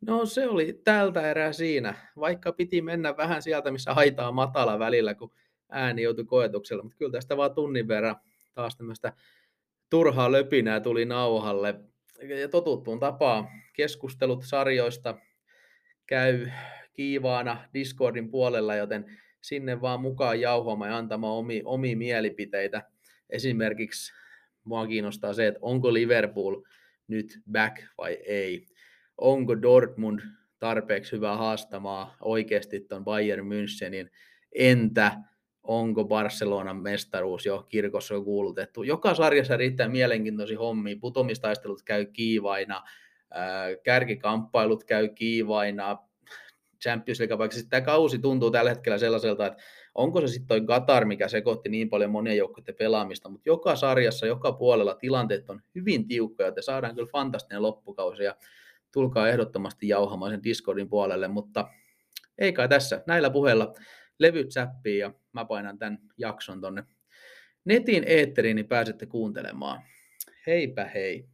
No se oli tältä erää siinä, vaikka piti mennä vähän sieltä, missä haitaa matala välillä, kun ääni joutui koetuksella, mutta kyllä tästä vaan tunnin verran taas tämmöistä turhaa löpinää tuli nauhalle. Ja totuttuun tapaan keskustelut sarjoista, käy kiivaana Discordin puolella, joten sinne vaan mukaan jauhoamaan ja antamaan omi, omia mielipiteitä. Esimerkiksi mua kiinnostaa se, että onko Liverpool nyt back vai ei. Onko Dortmund tarpeeksi hyvä haastamaan oikeasti tuon Bayern Münchenin. Entä onko Barcelonan mestaruus jo kirkossa jo kuulutettu. Joka sarjassa riittää mielenkiintoisia hommia. Putomistaistelut käy kiivaina, kärkikamppailut käy kiivaina, Champions League, vaikka tämä kausi tuntuu tällä hetkellä sellaiselta, että onko se sitten toi Qatar, mikä sekoitti niin paljon monien joukkojen pelaamista, mutta joka sarjassa, joka puolella tilanteet on hyvin tiukkoja, että saadaan kyllä fantastinen loppukausi ja tulkaa ehdottomasti jauhamaan sen Discordin puolelle, mutta ei kai tässä. Näillä puheilla levyt säppii ja mä painan tämän jakson tonne netin eetteriin, niin pääsette kuuntelemaan. Heipä hei!